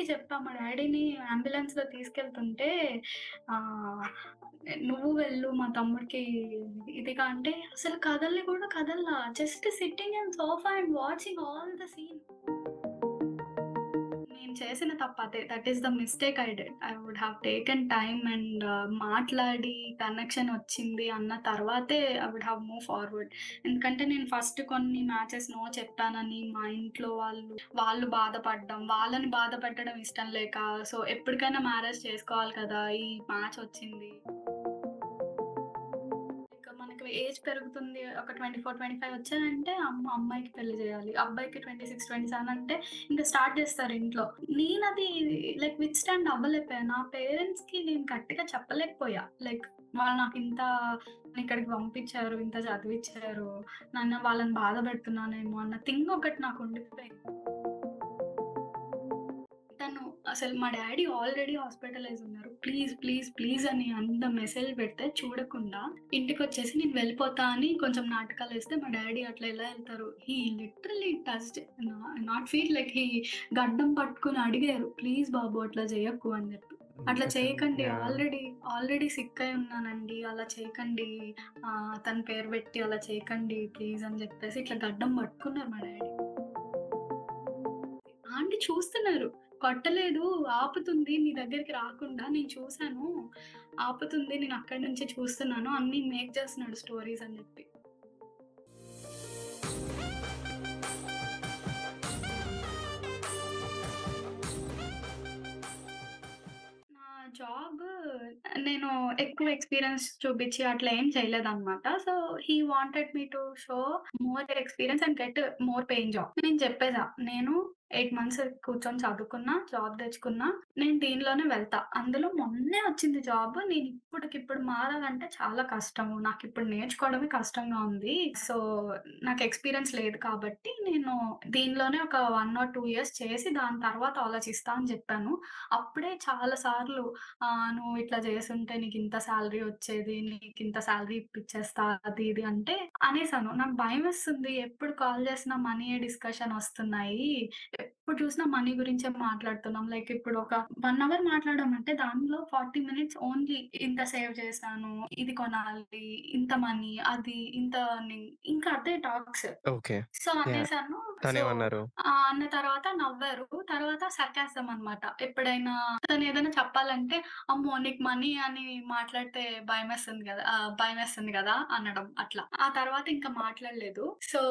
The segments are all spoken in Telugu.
డాడీకి చెప్పా. మా డాడీని అంబులెన్స్‌లో తీసుకెళ్తుంటే ఆ "నువ్వు వెళ్ళు మా తమ్ముడికి ఇదిగా" అంటే అసలు కదల్ని కూడా కదల్లా. Just sitting and sofa and watching all the scene. నేను చేసిన తప్ప అదే. That is the mistake I did I would have taken time and మాట్లాడి కనెక్షన్ వచ్చింది అన్న తర్వాతే I would have move forward. ఎందుకంటే నేను ఫస్ట్ కొన్ని మ్యాచెస్ నో చెప్పానని మా ఇంట్లో వాళ్ళు, వాళ్ళు బాధపడ్డం, వాళ్ళని బాధపెట్టడం ఇష్టం లేక సో ఎప్పటికైనా మ్యారేజ్ చేసుకోవాలి కదా! ఈ మ్యాచ్ వచ్చింది. ఏజ్ పెరుగుతుంది. ఒక 24, 25 వచ్చానంటే అమ్మ అమ్మాయికి పెళ్ళి చేయాలి. అబ్బాయికి 26, 27 అంటే ఇంకా స్టార్ట్ చేస్తారు ఇంట్లో. నేనది లైక్ విత్ స్టాండ్ అవ్వలేకపోయా. నా పేరెంట్స్కి నేను గట్టిగా చెప్పలేకపోయా. లైక్ వాళ్ళు నాకు ఇంత ఇక్కడికి పంపించారు, ఇంత చదివిచ్చారు. నన్ను వాళ్ళని బాధ పెడుతున్నానేమో అన్న థింగ్ ఒకటి నాకు ఉండిపోయింది. అసలు మా డ్యాడీ ఆల్రెడీ హాస్పిటలైజ్ ఉన్నారు. ప్లీజ్, ప్లీజ్, ప్లీజ్ అని అంత మెసేజ్ పెడితే చూడకుండా ఇంటికొచ్చేసి నేను వెళ్ళిపోతా అని కొంచెం నాటకాలేస్తే మా డ్యాడీ అట్లా ఎలా ఎళ్తారు? హి లిటరల్లీ టచ్డ్ నా నాట్ ఫీల్ లైక్ హి గడ్డం పట్టుకొని అడిగారు. "ప్లీజ్ బాబు అట్లా చేయకు" అని చెప్పి. "అట్లా చేయకండి. ఆల్రెడీ, ఆల్రెడీ సిక్ అయి ఉన్నానండి. అలా చేయకండి. తన పేరు పెట్టి అలా చేయకండి ప్లీజ్" అని చెప్పేసి ఇట్లా గడ్డం పట్టుకున్నారు మా డ్యాడీ. ఆంటీ చూస్తున్నారు. కొట్టలేదు, ఆపుతుంది మీ దగ్గరికి రాకుండా. నేను చూసాను. ఆపుతుంది. నేను అక్కడి నుంచి చూస్తున్నాను. అన్ని మేక్ చేస్తున్నాడు స్టోరీస్ అని చెప్పి. నా జాబ్ నేను ఎక్కువ ఎక్స్‌పీరియన్స్ చూపించి అట్లా ఏం చేయలేదన్నమాట. So, he wanted me to show more experience and get more paying job. నేను చెప్పేసా. నేను ఎయిట్ మంత్స్ కూర్చొని చదువుకున్నా, జాబ్ తెచ్చుకున్నా. నేను దీనిలోనే వెళ్తా. అందులో మొన్నే వచ్చింది జాబ్. నేను ఇప్పటికిప్పుడు మారాలంటే చాలా కష్టము. నాకిప్పుడు నేర్చుకోవడమే కష్టంగా ఉంది. సో, నాకు ఎక్స్‌పీరియన్స్ లేదు కాబట్టి నేను దీనిలోనే ఒక 1 ఆర్ 2 ఇయర్స్ చేసి దాని తర్వాత ఆలోచిస్తా అని చెప్పాను. అప్పుడే చాలా సార్లు ఆహ్, "నువ్వు ఇట్లా చేసుంటే నీకింత సాలరీ వచ్చేది. నీకింత సాలరీ ఇప్పిచ్చేస్తా" అది ఇది అంటే అనేసాను. నాకు భయమేస్తుంది. ఎప్పుడు కాల్ చేసినా మనీయే డిస్కషన్ వస్తున్నాయి. ఎప్పుడు చూసినా మనీ గురించే మాట్లాడుతున్నాం. లైక్ ఇప్పుడు ఒక 1 అవర్ మాట్లాడామంటే దానిలో 40 మినిట్స్ ఓన్లీ ఇంత సేవ్ చేశాను. ఇది కొనాలి. ఇంత మనీ అది ఇంత ఇంకా అదే టాక్స్. ఓకే. సో! అనేసాను. తనేమన్నారు? అన్న తర్వాత నవ్వారు. తర్వాత సర్కాసమ్ అన్నమాట. ఎప్పుడైనా తను ఏదైనా చెప్పాలంటే, "అమ్మో! నీకు మనీ అని మాట్లాడితే భయమేస్తుంది కదా! ఆహ్, భయమేస్తుంది కదా!" అనడం అట్లా. ఆ తర్వాత ఇంకా మాట్లాడలేదు. సో,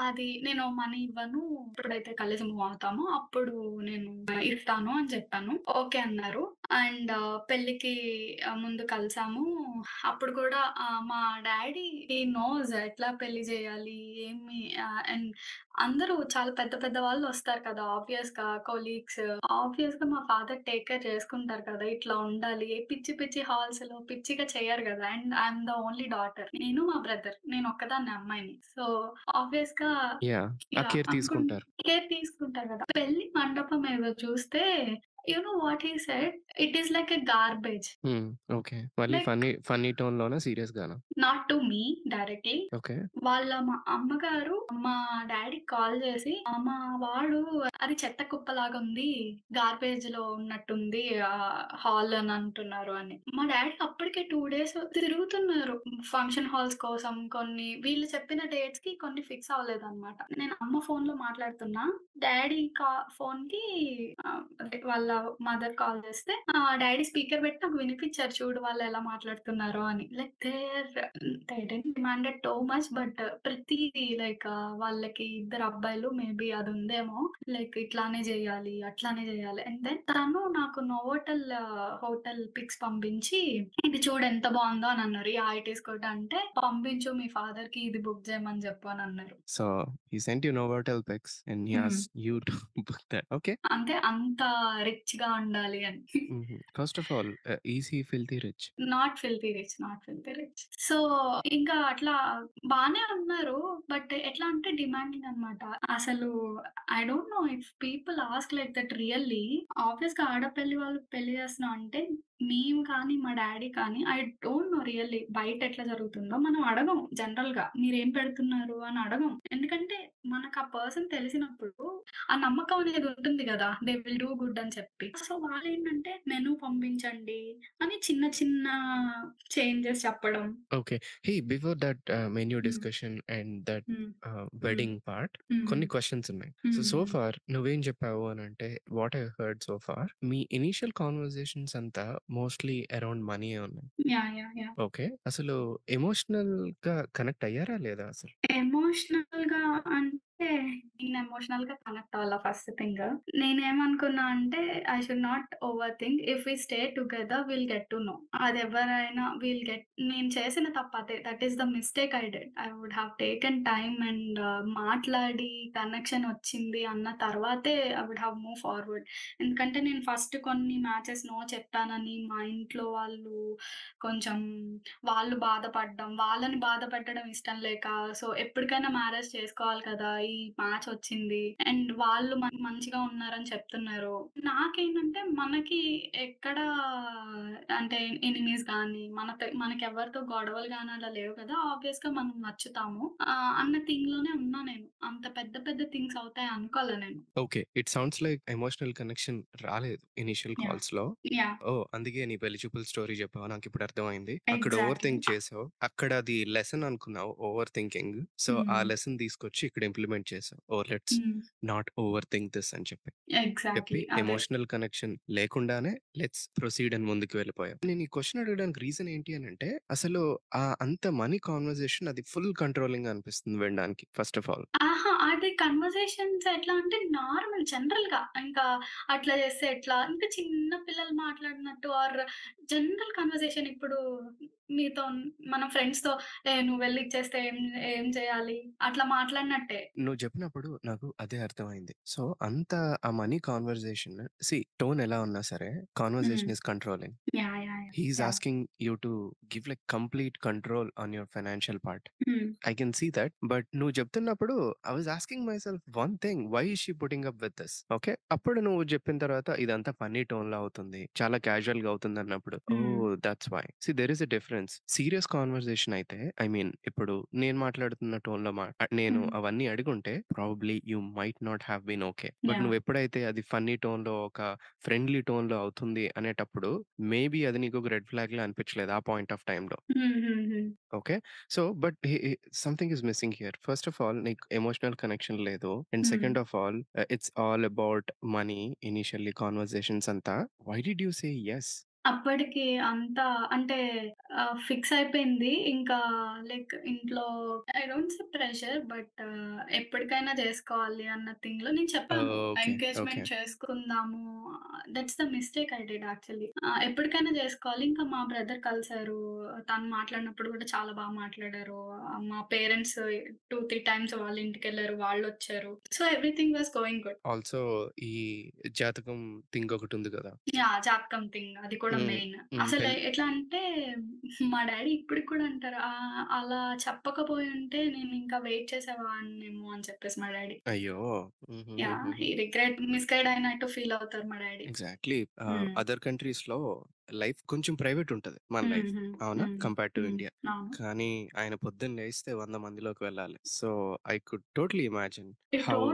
అది నేను మనీ ఇవ్వను. ఎప్పుడైతే కలిసి మూవ్ అవుతామో అప్పుడు నేను ఇస్తాను అని చెప్పాను. ఓకే అన్నారు. అండ్ పెళ్ళికి ఆహ్, ముందు కలిసాము. అప్పుడు కూడా మా హి నోస్ ఎట్లా పెళ్ళి చేయాలి? ఏమి అండ్ అందరూ చాలా పెద్ద పెద్ద వాళ్ళు వస్తారు కదా! ఆబ్వియస్‌గా కొలీగ్స్. ఆబ్వియస్‌గా మా ఫాదర్ టేక్ కేర్ చేసుకుంటారు కదా! ఇట్లా ఉండాలి. పిచ్చి పిచ్చి హాల్స్‌లో పిచ్చిగా చెయ్యరు కదా! And I am the only daughter. నేను మా బ్రదర్. నేను ఒక్కదాన్నే అమ్మాయిని. సో, ఆబ్వియస్‌గా యాహ్! ఆ యాహ్! కేర్ అనుకుం తీసుకుంటారు. కేర్ తీసుకుంటారు కదా! పెళ్ళి మండపం ఏదో చూస్తే you know what he said? It is like a garbage. Okay. మళ్ళీ ఫన్నీ ఫన్నీ టోన్‌లోనా? సీరియస్‌గానా? Not to me directly. Okay. వాళ్ళ మా అమ్మగారు మా డ్యాడీకి కాల్ చేసి, "ఆహ్, మా వాడు అది చెత్త కుప్పలాగా ఉంది. గార్బేజ్‌లో ఉన్నట్టుంది ఆహ్, హాల్ అని అంటున్నారు" అని. మా డ్యాడీ అప్పటికే 2 డేస్ తిరుగుతున్నారు. ఫంక్షన్ హాల్స్ కోసం కొన్ని వీళ్ళు చెప్పిన డేట్స్‌కి కొన్ని ఫిక్స్ అవ్వలేదన్నమాట. నేను అమ్మ ఫోన్‌లో మాట్లాడుతున్నా. డ్యాడీ కా ఆహ్, అదే వాళ్ళ మదర్ కాల్ చేస్తే డ్యాడీ స్పీకర్ పెట్టి నాకు వినిపించారు. చూడు వాళ్ళు ఎలా మాట్లాడుతున్నారో అని. Like there they demanded too much but ప్రతీది లైక్ వాళ్ళకి ఇద్దరు అబ్బాయిలు మేబీ అది ఉందేమో. లైక్ ఇట్లానే చేయాలి, అట్లానే చేయాలి. అండ్ దెన్ తను నాకు నోవోటల్ హోటల్ పిక్స్ పంపించి, "ఇది చూడు ఎంత బావుందో" అని అన్నారు. ఇట్ ఈస్ గుడ్ అంటే, "పంపించు మీ ఫాదర్‌కి ఇది బుక్ చేయమని చెప్పు" అని అన్నారు. So, he sent you Novotel pics and he hmm. You book that. Okay. అంటే అంత రిచ్ రిచ్‌గా ఉండాలి అని. First of all he filthy rich? Not filthy rich. Not filthy rich. So, ఇంకా అట్లా బానే ఉన్నారు. బట్ ఎట్లా అంటే డిమాండింగ్ అన్నమాట. అసలు I don't know if people ask like that really ఆబ్వియస్‌గా ఆడపెళ్ళి వాళ్ళకి పెళ్ళి చేస్తున్నాం అంటే మేము కానీ, మా డ్యాడీ కానీ ఐ డోంట్ నో రియల్లీ బయట ఎట్లా జరుగుతుందో మనం అడగం జనరల్‌గా. మీరేం పెడుతున్నారు అని అడగం. ఎందుకంటే మనకు ఆ పర్సన్ తెలిసినప్పుడు ఆ నమ్మకం అనేది ఉంటుంది గదా! దే విల్ డూ గుడ్ అని చెప్పి. సో, వాళ్ళేంటంటే మెనూ పంపించండి అని చిన్న చిన్న చేంజెస్ చెప్పడం. Okay. Hey before that menu. Discussion and that. Wedding part. కొన్ని క్వెషన్స్ ఉన్నాయి. సో. సో. ఫార్ నువ్వేం చెప్పావు అనంటే what I heard so far me initial conversations అంతా మోస్ట్‌లీ అరౌండ్ మనీయే ఉన్నాయి. ఓకే. అసలు ఎమోషనల్‌గా కనెక్ట్ అయ్యారా లేదా అసలు? ఎమోషనల్‌గా అంటే నేను ఎమోషనల్గా కనెక్ట్ అవ్వాల ఫస్ట్ థింగ్. నేనేమనుకున్నా అంటే I should not over think. If we stay together will get to know. అది ఎవరైనా విల్ గెట్ నేను చేసిన తప్ప అదే. That is the mistake I did I would have taken time and మాట్లాడి కనెక్షన్ వచ్చింది అన్న తర్వాతే I would have move forward. ఎందుకంటే నేను ఫస్ట్ కొన్ని మ్యాచెస్ నో చెప్పానని మా ఇంట్లో వాళ్ళు కొంచెం వాళ్ళు బాధపడడం వాళ్ళని బాధపెట్టడం ఇష్టం లేక సో, ఎప్పటికైనా మ్యారేజ్ చేసుకోవాలి కదా! ఈ మ్యాచ్ వచ్చింది. అండ్ వాళ్ళు మన్ మంచిగా ఉన్నారని చెప్తున్నారు. నాకేంటంటే మనకి ఎక్కడ అంటే ఎనిమీస్ గాని, మనతో మనకెవరితో గొడవలు గాని అలా లేవు కదా! ఆబ్వియస్‌గా మనం నచ్చుతాము. అన్న థింగ్‌లోనే ఉన్నా నేను. అంత పెద్ద పెద్ద థింగ్స్ అవుతాయి అనుకోలే నేను. Okay. It sounds like emotional connection రాలేదు ఇనీషియల్ యాహ్! కాల్స్‌లో. యాహ్! ఓహ్! అందుకే నీ పెళ్ళి చూపుల స్టోరీ చెప్పావా నాకిప్పుడు అర్థమైంది. అక్కడ ఓవర్. థింక్ చేసావు. అక్కడ అది లెసన్ అనుకున్నావు ఓవర్ థింకింగ్. సో, ఆ. లెసన్ తీసుకొచ్చి ఇక్కడ ఇంప్లిమెంట్ చేసావు. ఓహ్! Let's hmm. Not over think this అని చెప్పి. చెప్పి. ఎమోషనల్ కనెక్షన్ లేకుండానే లెట్స్ ప్రొసీడ్ అని ముందుకు వెళ్ళిపోయావు. నేను ఈ క్వెషన్ అడగడానికి రీజన్ ఏంటి అనంటే అసలు ఆ అంత మనీ కన్వర్జేషన్ అది ఫుల్ కంట్రోలింగ్ అనిపిస్తుంది వినడానికి ఫస్ట్ ఆఫ్ ఆల్. ఆహా! అది కన్వర్జేషన్స్ ఎట్లా అంటే నార్మల్ జనరల్‌గా ఇంకా అట్లా చేస్తే ఎట్లా? ఇంకా చిన్న పిల్లలు మాట్లాడినట్టు ఆర్ జనరల్ కన్వర్జేషన్ ఇప్పుడు మీతో మనం ఫ్రెండ్స్‌తో ఏ నువ్వు వెళ్ళి ఇచ్చేస్తే ఏం ఏం చేయాలి? అట్లా మాట్లాడినట్టే. నువ్వు చెప్పినప్పుడు నాకు అదే అర్థమైంది. సో, అంత ఆ మనీ కన్వర్జేషన్ సీ టోన్ ఎలా ఉన్నా సరే. Conversation is controlling. Yeah! Yeah! Yeah! He is yeah! Asking you to give like complete control on your financial part. I can see that. But నువ్వు చెప్తున్నప్పుడు I was asking myself one thing why she putting up with this? Okay. అప్పుడు నువ్వు చెప్పిన తర్వాత ఇదంతా ఫన్నీ టోన్‌లో అవుతుంది. చాలా క్యాజువల్‌గా అవుతుందన్నప్పుడు hmm. Oh! That's why. See there is a difference. Serious conversation అయితే ఐ మీన్ ఇప్పుడు నేను మాట్లాడుతున్న టోన్‌లో మా నేను. అవన్నీ అడిగుంటే probably you might not have been okay. But! నువ్వు ఎప్పుడైతే అది ఫన్నీ టోన్‌లో ఒక ఫ్రెండ్లీ టోన్‌లో అవుతుంది అనేటప్పుడు మేబీ అది నీకు ఒక రెడ్ ఫ్లాగ్‌లా అనిపించలేదు ఆ point of. Hmm. Hmm. Okay. So, but something is missing here. First of all నీకు ఎమోషనల్ కనెక్షన్ లేదు. And. Second of all it's all about money initially conversations అంతా. Why did you say yes? అప్పటికి అంతా అంటే ఫిక్స్ అయిపోయింది. ఇంకా లైక్ ఇంట్లో I don't say pressure but ఎప్పటికైనా చేసుకోవాలి అన్న థింగ్‌లో నేను చెప్పాను. ఓకే. ఓకే. ఎంగేజ్‌మెంట్ చేసుకుందాము. That's the mistake I did actually. ఎప్పటికైనా చేసుకోవాలి. ఇంకా మా బ్రదర్ కలిసారు. తను మాట్లాడినప్పుడు కూడా చాలా బాగా మాట్లాడారు. మా పేరెంట్స్ 2, 3 టైమ్స్ వాళ్ళ ఇంటికెళ్ళారు. వాళ్ళొచ్చారు. So, everything was going good. Also ఈ జాతకం థింగ్ ఒకటుంది గదా! యాహ్! జాతకం థింగ్ అది కూడా హ్మ్. మెయిన్. అసలు ఎట్లా అంటే మా డ్యాడీ ఇప్పటికి కూడా అంటారు. అలా చెప్పకపోయుంటే నేనింకా వెయిట్ చేసేవాడినేమో అని చెప్పేసి మా డ్యాడీ. అయ్యో! రిగ్రెట్ మిస్‌గైడ్ అయినట్టు ఫీల్ అవుతారు మా డ్యాడీ. ఎగ్జాక్ట్‌లీ. అదర్ కంట్రీస్‌లో లైఫ్ కొంచెం ప్రైవేట్ ఉంటది. మన. లైఫ్. అవునా? హ్మ్. Compared to. ఇండియా. కానీ ఆయన పొద్దున్న లేస్తే 100 మందిలోకి వెళ్ళాలి. So, I could totally imagine how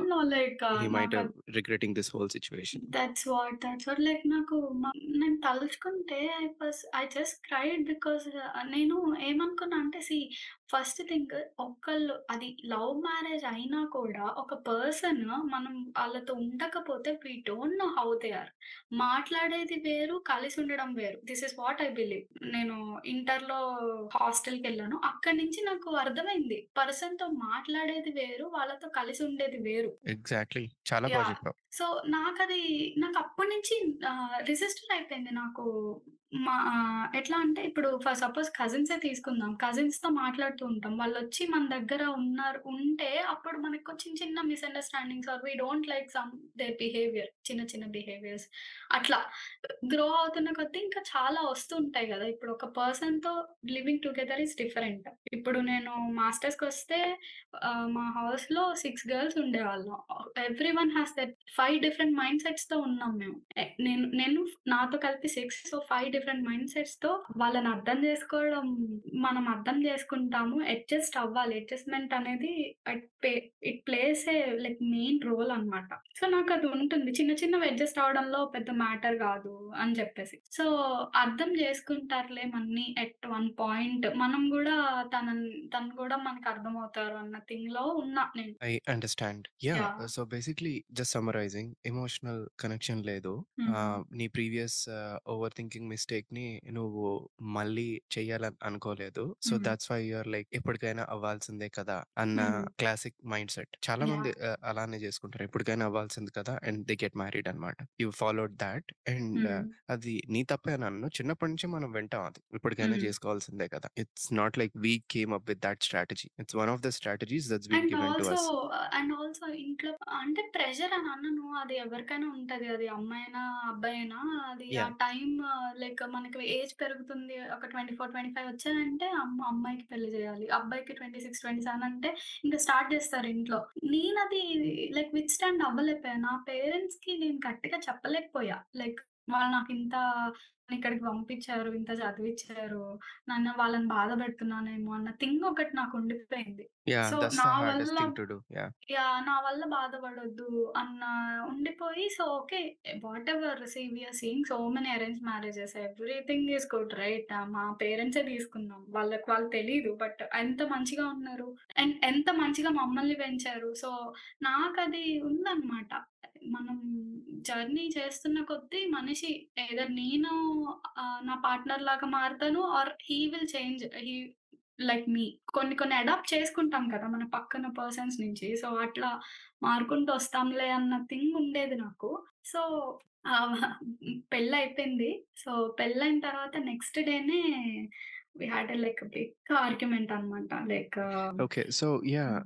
he might regretting this whole situation. That's what, that's what like నాకు నేను తలుచుకుంటే I was I just cried because నేను ఏమనుకున్నా అంటే సీ ఫస్ట్ థింగ్ ఒక్కళ్ళు అది లవ్ మ్యారేజ్ అయినా కూడా ఒక పర్సన్ మనం వాళ్ళతో ఉండకపోతే we don't know how they are. మాట్లాడేది వేరు, కలిసి ఉండడం వేరు. This is what I believe. నేను ఇంటర్‌లో హాస్టల్‌కెళ్ళాను. అక్కడి నుంచి నాకు అర్థమైంది. పర్సన్‌తో మాట్లాడేది వేరు, వాళ్ళతో కలిసి ఉండేది వేరు. ఎగ్జాక్ట్‌లీ. చాలా బా యాహ్! చెప్పావు. సో, నాకది నాకప్పటి నుంచి రిజిస్టర్ అయిపోయింది నాకు. మా ఎట్లా అంటే ఇప్పుడు ఫర్ సపోజ్ కజిన్సే తీసుకుందాం. కజిన్స్తో మాట్లాడుతూ ఉంటాం. వాళ్ళొచ్చి మన దగ్గర ఉన్నారు ఉంటే అప్పుడు మనకు చిన్న చిన్న misunderstandings or we don't like some they behaviour చిన్న చిన్న బిహేవియర్స్ అట్లా గ్రో అవుతున్న కొద్దీ ఇంకా చాలా వస్తుంటాయి కదా ఇప్పుడు ఒక పర్సన్తో లివింగ్ టుగెదర్ ఇస్ డిఫరెంట్. ఇప్పుడు నేను మాస్టర్స్కి వస్తే మా హౌస్లో సిక్స్ గర్ల్స్ ఉండేవాళ్ళం. Everyone has that five different mind సెట్స్తో ఉన్నాం మేము. నేను నేను నాతో కలిపి six so five different mind సెట్స్‌తో వాళ్ళని అర్థం చేసుకోవడం, మనం అర్థం చేసుకుంటాము. అడ్జస్ట్ అవ్వాలి. అడ్జస్ట్‌మెంట్ అనేది it plays a like main role అన్నమాట. సో నాకది ఉంటుంది. చిన్న చిన్నవి అడ్జస్ట్ అవ్వడంలో పెద్ద మ్యాటర్ గాదు అని చెప్పేసి. సో అర్థం చేసుకుంటారులే మన్ని ఎట్ వన్ పాయింట్ మనం గూడా తనని తను గూడా మనకు అర్థమవుతారు అన్న థింగ్‌లో ఉన్నా నేను. I understand. Yeah! So basically just summarizing emotional connection లేదు. నీ ప్రీవియస్ ఓవర్ థింకింగ్ మిస్టేక్‌ని నువ్వు మళ్ళీ చెయ్యాలని అనుకోలేదు. So hmm. Thoughts why you are like ఎప్పటికైనా అవ్వాల్సిందే కదా! అన్న హ్మ్. Classic mind set. చాలామంది యాహ్! ఆహ్, అలానే చేసుకుంటారు. ఎప్పటికైనా అవ్వాల్సింది కదా! అండ్ దే గెట్ మ్యారీడ్ అన్నమాట. You followed that and hmm. అది నీ తప్పే అని అనను. చిన్నప్పటి నుంచి మనం వింటాం అది. ఇప్పటికైనా హ్మ్. చేసుకోవాల్సిందే కదా! It's not like we came up with that strategy. It's one of the strategies that's been and given to also us. And also ఇంట్లో అంటే ప్రెషర్ అని అనను. అది ఎవరికైనా ఉంటది. అది అమ్మాయైనా, అబ్బాయైనా అది ఆ యాహ్! టైమ్ లైక్ మనకి ఏజ్ పెరుగుతుంది. ఒక ట్వంటీ ఫోర్ ట్వంటీ ఫైవ్ వచ్చానంటే అమ్మ అమ్మాయికి పెళ్ళి చేయాలి. అబ్బాయికి 26, 27 అంటే ఇంకా స్టార్ట్ చేస్తారు ఇంట్లో. నేనది లైక్ విత్ స్టాండ్ అవ్వలేకపోయా. నా పేరెంట్స్కి నేను గట్టిగా చెప్పలేకపోయా. లైక్ వాళ్ళు నాకింత ఇక్కడికి పంపించారు. ఇంత చదివిచ్చారు. నన్ను వాళ్ళని బాధ పెడుతున్నానేమో అన్న థింగ్ ఒకటి నాకు ఉండిపోయింది. సో నా వల్ల! యాహ్! నా వల్ల బాధపడొద్దు అన్న ఉండిపోయి so okay. Whatever see we are seeing so many arranged marriages everything is good right. మా పేరెంట్సే తీసుకున్నాం. వాళ్ళకి వాళ్ళు తెలీదు. బట్ ఎంత మంచిగా ఉన్నారు. అండ్ ఎంత మంచిగా మమ్మల్ని పెంచారు. సో నాకది ఉందన్నమాట. మనం జర్నీ చేస్తున్న కొద్దీ మనిషి ఐదర్ నేను నా పార్ట్నర్ లాగా మారుతాను or he will change. He like me. కొన్ని కొన్ని అడాప్ట్ చేసుకుంటాం కదా! మన పక్కన పర్సన్స్ నుంచి. సో అట్లా మారుకుంటూ వస్తాంలే అన్న థింగ్ ఉండేది నాకు. సో పెళ్ళి అయిపోయింది సో పెళ్ళైన తర్వాత నెక్స్ట్ డేనే ఎ లైక్ బిగ్ ఆర్గ్యుమెంట్ అన్నమాట. Like okay. So.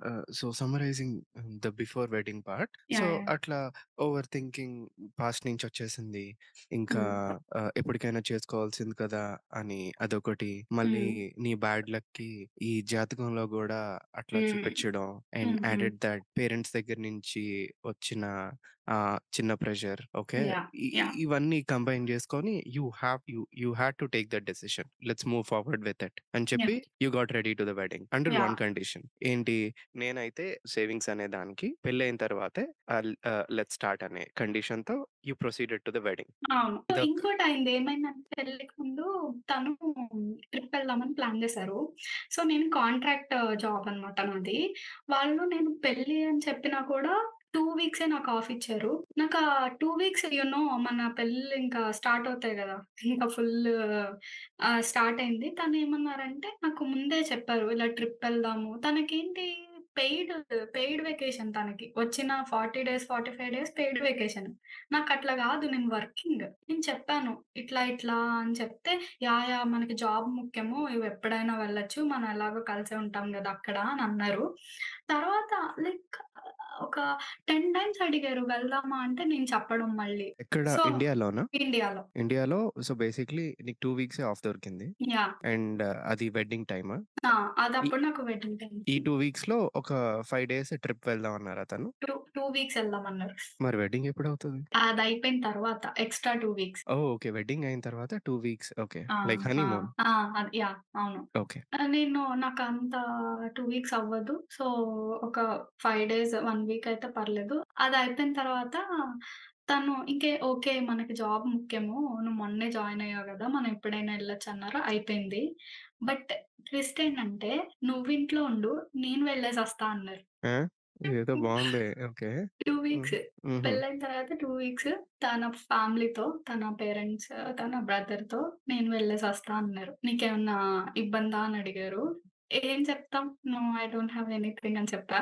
Ah, so summarising the before wedding part. So! అట్లా ఓవర్ థింకింగ్ పాస్ట్ నుంచి వచ్చేసింది. ఇంకా. ఆహ్, ఎప్పటికైనా చేసుకోవాల్సింది కదా! అని అదొకటి. మళ్ళీ హ్మ్. నీ బ్యాడ్ లక్‌కి ఈ జాతకంలో గూడా అట్లా హ్మ్. చూపిచ్చడం and. Hmm. Added thought parents దగ్గర నుంచి వచ్చిన చిన్న ప్రెషర్ ఓకే. యాహ్! ఇ ఇ యాహ్! ఇవన్నీ కంబైన్ చేసుకొని you have you you had to take that decision. Let's move forward with it అని చెప్పి yeah! You got ready to the wedding. Under one yeah! Condition. ఏంటి? నేనైతే సేవింగ్స్ అనే దానికి పెళ్ళయిన తర్వాతే ఆహ్, ఆహ్, లెట్స్ స్టార్ట్ అనే కండిషన్‌తో you proceeded to the wedding. అవును. ఇదొక ఇంకోటయింది. ఏమైందంటే పెళ్ళికి ముందు తను ట్రిప్ వెళ్దామని ప్లాన్ చేశారు. సో నేను కాంట్రాక్ట్ జాబ్ అన్నమాట నాది. వాళ్ళు నేను పెళ్ళి అని చెప్పినా కూడా 2 వీక్సే నాకు ఆఫ్ ఇచ్చారు. నాకు ఆ టూ వీక్స్ యూనో మన పెళ్ళి ఇంకా స్టార్ట్ అవుతాయి కదా ఇంకా ఫుల్ స్టార్ట్ అయింది. తను ఏమన్నారంటే నాకు ముందే చెప్పారు. ఇలా ట్రిప్ వెళ్దాము. తనకేంటి పెయిడ్, పెయిడ్ వెకేషన్ తనకి. వచ్చిన 40 డేస్, 45 డేస్ పెయిడ్ వెకేషన్. నాకు అట్లా కాదు నేను వర్కింగ్. నేను చెప్పాను. ఇట్లా ఇట్లా అని చెప్తే, యా యా మనకి జాబ్ ముఖ్యము. ఎప్పుడైనా వెళ్ళొచ్చు. మనం ఎలాగో కలిసే ఉంటాం కదా అక్కడ అని అన్నారు. తర్వాత లైక్ ఒక 10 టైమ్స్ అడిగారు వెళ్దామా అంటే నేను చెప్పడం మళ్ళీ. ఎక్కడ సో ఇండియాలోనా? ఇండియాలో. ఇండియాలో సో బేసిక్‌లీ నీకు 2 వీక్సే ఆఫ్ దొరికింది. యాహ్! అండ్ అది వెడ్డింగ్ టైమా? అదప్పుడు నాకు వెడ్డింగ్ టైమ్. ఈ 2 వీక్స్‌లో ఒక 5 డేస్ ట్రిప్ వెళ్దాం అన్నారా తను? 2, 2 వీక్స్ ఎళ్దామన్నారు. మరి వెడ్డింగ్ ఎప్పుడవుతది? అదయిపోయిన తర్వాత extra 2 weeks. Oh! Okay. Wedding అయిన తర్వాత 2 వీక్స్. ఓకే. లైక్! హనీమూన్. అది యాహ్! అవును. ఓకే. నేను నాకంత 2 వీక్స్ అవ్వదు. సో, ఒక 5 డేస్, 1 వీక్ అయితే పర్లేదు. అదయిపోయిన తర్వాత తను ఇంకే ఓకే. మనకి జాబ్ ముఖ్యము. నువ్వు మొన్నే జాయిన్ అయ్యావు గదా! మనం ఎప్పుడైనా ఎళ్ళొచ్చన్నారు. అయిపోయింది. బట్ ట్విస్ట్ ఏంటంటే, "నువ్వింట్లో ఉండు. నేను వెళ్ళేసొస్తా" అన్నారు. బావుందే. ఓకే. 2 హ్మ్. వీక్స్. పెళ్ళయిన తర్వాత 2 వీక్స్ తన ఫ్యామిలీతో, తన పేరెంట్స్, తన బ్రదర్‌తో నేను వెళ్ళేసొస్తా అన్నారు. "నీకేమన్నా ఇబ్బందా?" అని అడిగారు. ఏం చెప్తాం? No I don't have anything అని చెప్పా.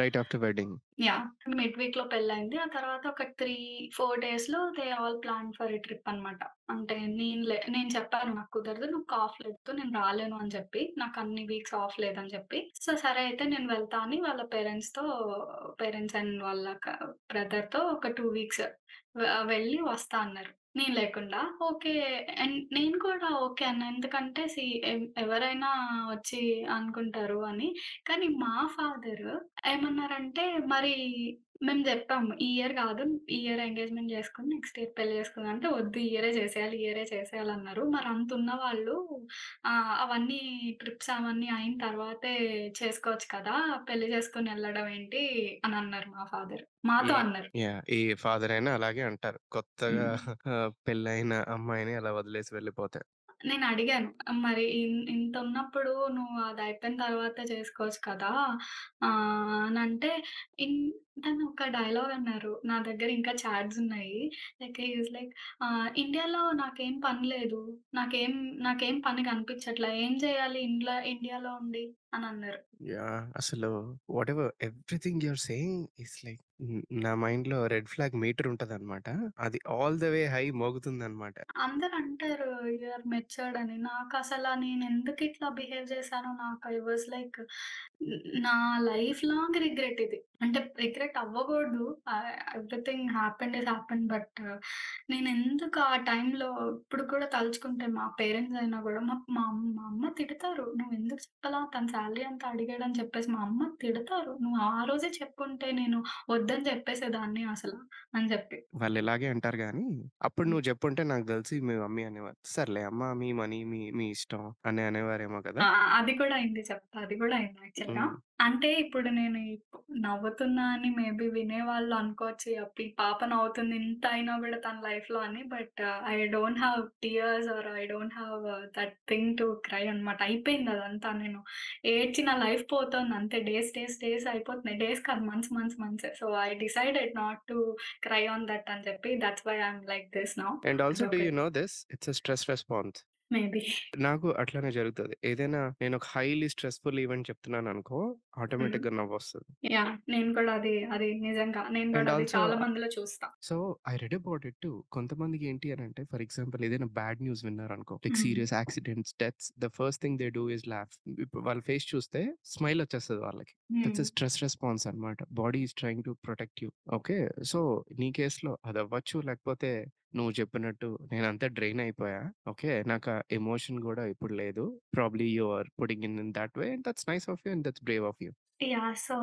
Right after wedding. Yeah! Mid వీక్‌లో పెళ్ళయింది. ఆ తర్వాత ఒక 3, 4 డేస్‌లో they all planned for a trip అనమాట. అంటే నేను లే నేను చెప్పాను నాకు కుదరదు. నాకు ఆఫ్ లేదు. నేను రాలేను అని చెప్పి. నాకు అన్ని వీక్స్ ఆఫ్ లేదని చెప్పి. సో, సరే అయితే నేను వెళ్తా అని వాళ్ళ పేరెంట్స్‌తో పేరెంట్స్ అండ్ వాళ్ళ క బ్రదర్‌తో ఒక 2 వీక్స్ వెళ్ళి వస్తా అన్నారు. నేను లేకుండా. ఓకే. అండ్ నేను కూడా ఓకే అన్నా. ఎందుకంటే సీ ఎవరైనా వచ్చి అనుకుంటారు అని. కానీ మా ఫాదర్ ఏమన్నారంటే మరి మేము చెప్పాము. ఈ ఇయర్ కాదు. ఈ ఇయర్ ఎంగేజ్‌మెంట్ చేసుకొని నెక్స్ట్ ఇయర్ పెళ్ళి చేసుకుందాం అంటే వద్దు ఈ ఇయరే చేసేయాలి. ఈ ఇయరే చేసేయాలన్నారు. మరి అంత ఉన్న వాళ్ళు అవన్నీ ట్రిప్స్ అవన్నీ అయిన తర్వాతే చేసుకోవచ్చు కదా! పెళ్ళి చేసుకొని ఎళ్ళడం ఏంటి అని అన్నారు మా ఫాదర్. మాతో! అన్నారు. ఏ ఫాదర్ అయినా అలాగే అంటారు. కొత్తగా పెళ్ళయిన అమ్మాయిని అలా వదిలేసి వెళ్ళిపోతే. నేను అడిగాను. మరి ఇన్ ఇంత ఉన్నప్పుడు నువ్వు అది అయిపోయిన తర్వాత చేసుకోవచ్చు కదా! ఆహ్, అనంటే ఇన్ తను ఒక డైలాగ్ అన్నారు. నా దగ్గర ఇంకా చాట్స్ ఉన్నాయి. లైక్ హి ఈస్ లైక్ ఆహ్, "ఇండియాలో నాకేం పని లేదు. నాకేం నాకేం పని కనిపించట్లా. ఏం చేయాలి ఇండ్ల ఇండియాలో ఉండి" అని అన్నారు. యాహ్! అసలు whatever everything you are saying is like hmm. నా మైండ్‌లో రెడ్ ఫ్లాగ్ మీటర్ ఉంటదన్నమాట. అది ఆల్ ద వే హై మోగుతుందన్నమాట. అందరూ అంటారు యూ ఆర్ మెచ్యూర్డ్ అని. నేను నేనెందుకు ఇట్లా బిహేవ్ చేశానో నాకు ఐ వాస్ లైక్ నా లైఫ్ లాంగ్ రిగ్రెట్ ఇది. అంటే రిగ్రెట్ అవ్వకూడదు. ఆహ్, everything happened is happened. But నేనెందుకు ఆ టైంలో ఇప్పుడు కూడా తలుచుకుంటే మా పేరెంట్స్ అయినా కూడా మా మా మా అమ్మ తిడతారు. "నువ్వెందుకు చెప్పలా? తన సాలరీ అంతా అడిగాడని" చెప్పేసి మా అమ్మ తిడతారు. "నువ్వు ఆ రోజే చెప్పుంటే నేను వద్దని చెప్పేసేదాన్ని అసల" అని చెప్పి. వాళ్ళు ఇలాగే అంటారు గానీ, అప్పుడు. నువ్వు చెప్పుంటే నాకు తెలిసి మీ మమ్మీ అనేవారు. సర్లే అమ్మ మీ మనీ మీ మీ ఇష్టం అని అనేవారేమో కదా! ఆ! అది కూడా అయింది చెప్తా. అది కూడా అయింది యాక్చువల్‌గా. హ్మ్. అంటే ఇప్పుడు నేను నవ్వుతున్నా అని మేబీ వినేవాళ్ళు అనుకోవచ్చు. అప్పుడు ఈ పాప నవ్వుతుంది ఇంత అయినా కూడా తన లైఫ్‌లో అని. But I don't have tears or I don't have that thing to cry అనమాట. అయిపోయింది అదంతా. నేను ఏడ్చి నా లైఫ్ పోతుంది అంతే. డేస్, డేస్, డేస్ అయిపోతున్నాయి. డేస్ కాదు months, months, months. So, I decided not to cry on that అని చెప్పి that's why I am like this now. And also do. You know this? It's stress response. Maybe. నాకు అట్లనే జరుగుతది. ఏదైనా నేను ఒక హైలీ స్ట్రెస్‌ఫుల్ ఈవెంట్ చెప్తున్నాననుకో హ్మ్. ఆటోమేటిక్‌గా నవ్వొస్తది. యాహ్! నేను కూడా అది, అది నిజంగా. నేను అండ్ కూడా అది ఆల్సో చాలా మందిలో చూస్తా. So, I read about it too. కొంతమందికి ఏంటి అనంటే ఫర్ ఎగ్జాంపుల్ ఏదైనా bad news విన్నారనుకో like. Serious accidents, deaths the first thing they do is laugh. ఇప్పుడు వాళ్ళ ఫేస్ చూస్తే స్మైల్ వచ్చేస్తది వాళ్ళకి. దట్స్ స్ట్రెస్ రెస్పాన్స్ అన్నమాట. Body is trying to protect you. Okay. So, నీ కేస్‌లో అదవ్వచ్చు. లేకపోతే నువ్వు చెప్పినట్టు నేనంతా డ్రైన్ అయిపోయా. ఓకే. నాకా ఎమోషన్ గూడా ఇప్పుడు లేదు. Probably you are putting in in that way and that's nice of you and that's brave of you. Yeah! So,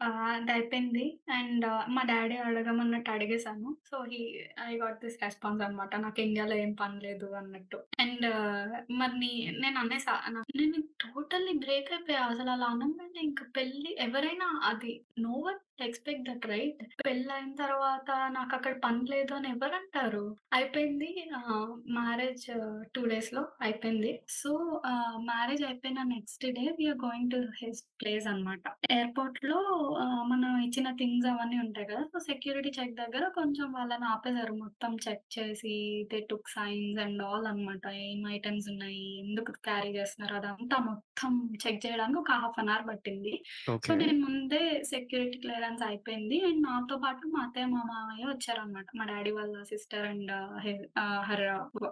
ah, అదయిపోయింది. And uh, మా డ్యాడీ అడగమన్నట్టు అడిగేసాను. So, he I got this response అనమాట. నాకు ఇండియాలో ఏం పని లేదు అన్నట్టు. అండ్ uh, మరి నీ నేను అనేసా నా నేను టోటల్లీ బ్రేక్ అయిపోయా. అసలు అలా అనంగానే ఇంక పెళ్ళి ఎవరైనా అది no one expect that right? పెళ్ళయిన తర్వాత నాకక్కడ పని లేదు అని ఎవరంటారు? అయిపోయింది. ఆహ్, మ్యారేజ్ 2 డేస్‌లో అయిపోయింది. సో, ఆహ్, మ్యారేజ్ అయిపోయిన next day we are going to his place అనమాట. ఎయిర్‌పోర్ట్‌లో ఆహ్, మనం ఇచ్చిన థింగ్స్ అవన్నీ ఉంటాయి కదా! సో, సెక్యూరిటీ చెక్ దగ్గర కొంచెం వాళ్ళని ఆపేసారు. మొత్తం చెక్ చేసి they took signs and all అనమాట. ఏం ఐటెమ్స్ ఉన్నాయి? ఎందుకు క్యారీ చేస్తున్నారు? అదంతా మొత్తం చెక్ చేయడానికి ఒక హాఫ్ అన్ అవర్ పట్టింది. So, okay. నేను ముందే సెక్యూరిటీ క్లియరెన్స్ అయిపోయింది. అండ్ నాతో పాటు మా అత్తయ్య, మా మామయ్య వచ్చారనమాట. మా డ్యాడీ వాళ్ళ sister and he ah, her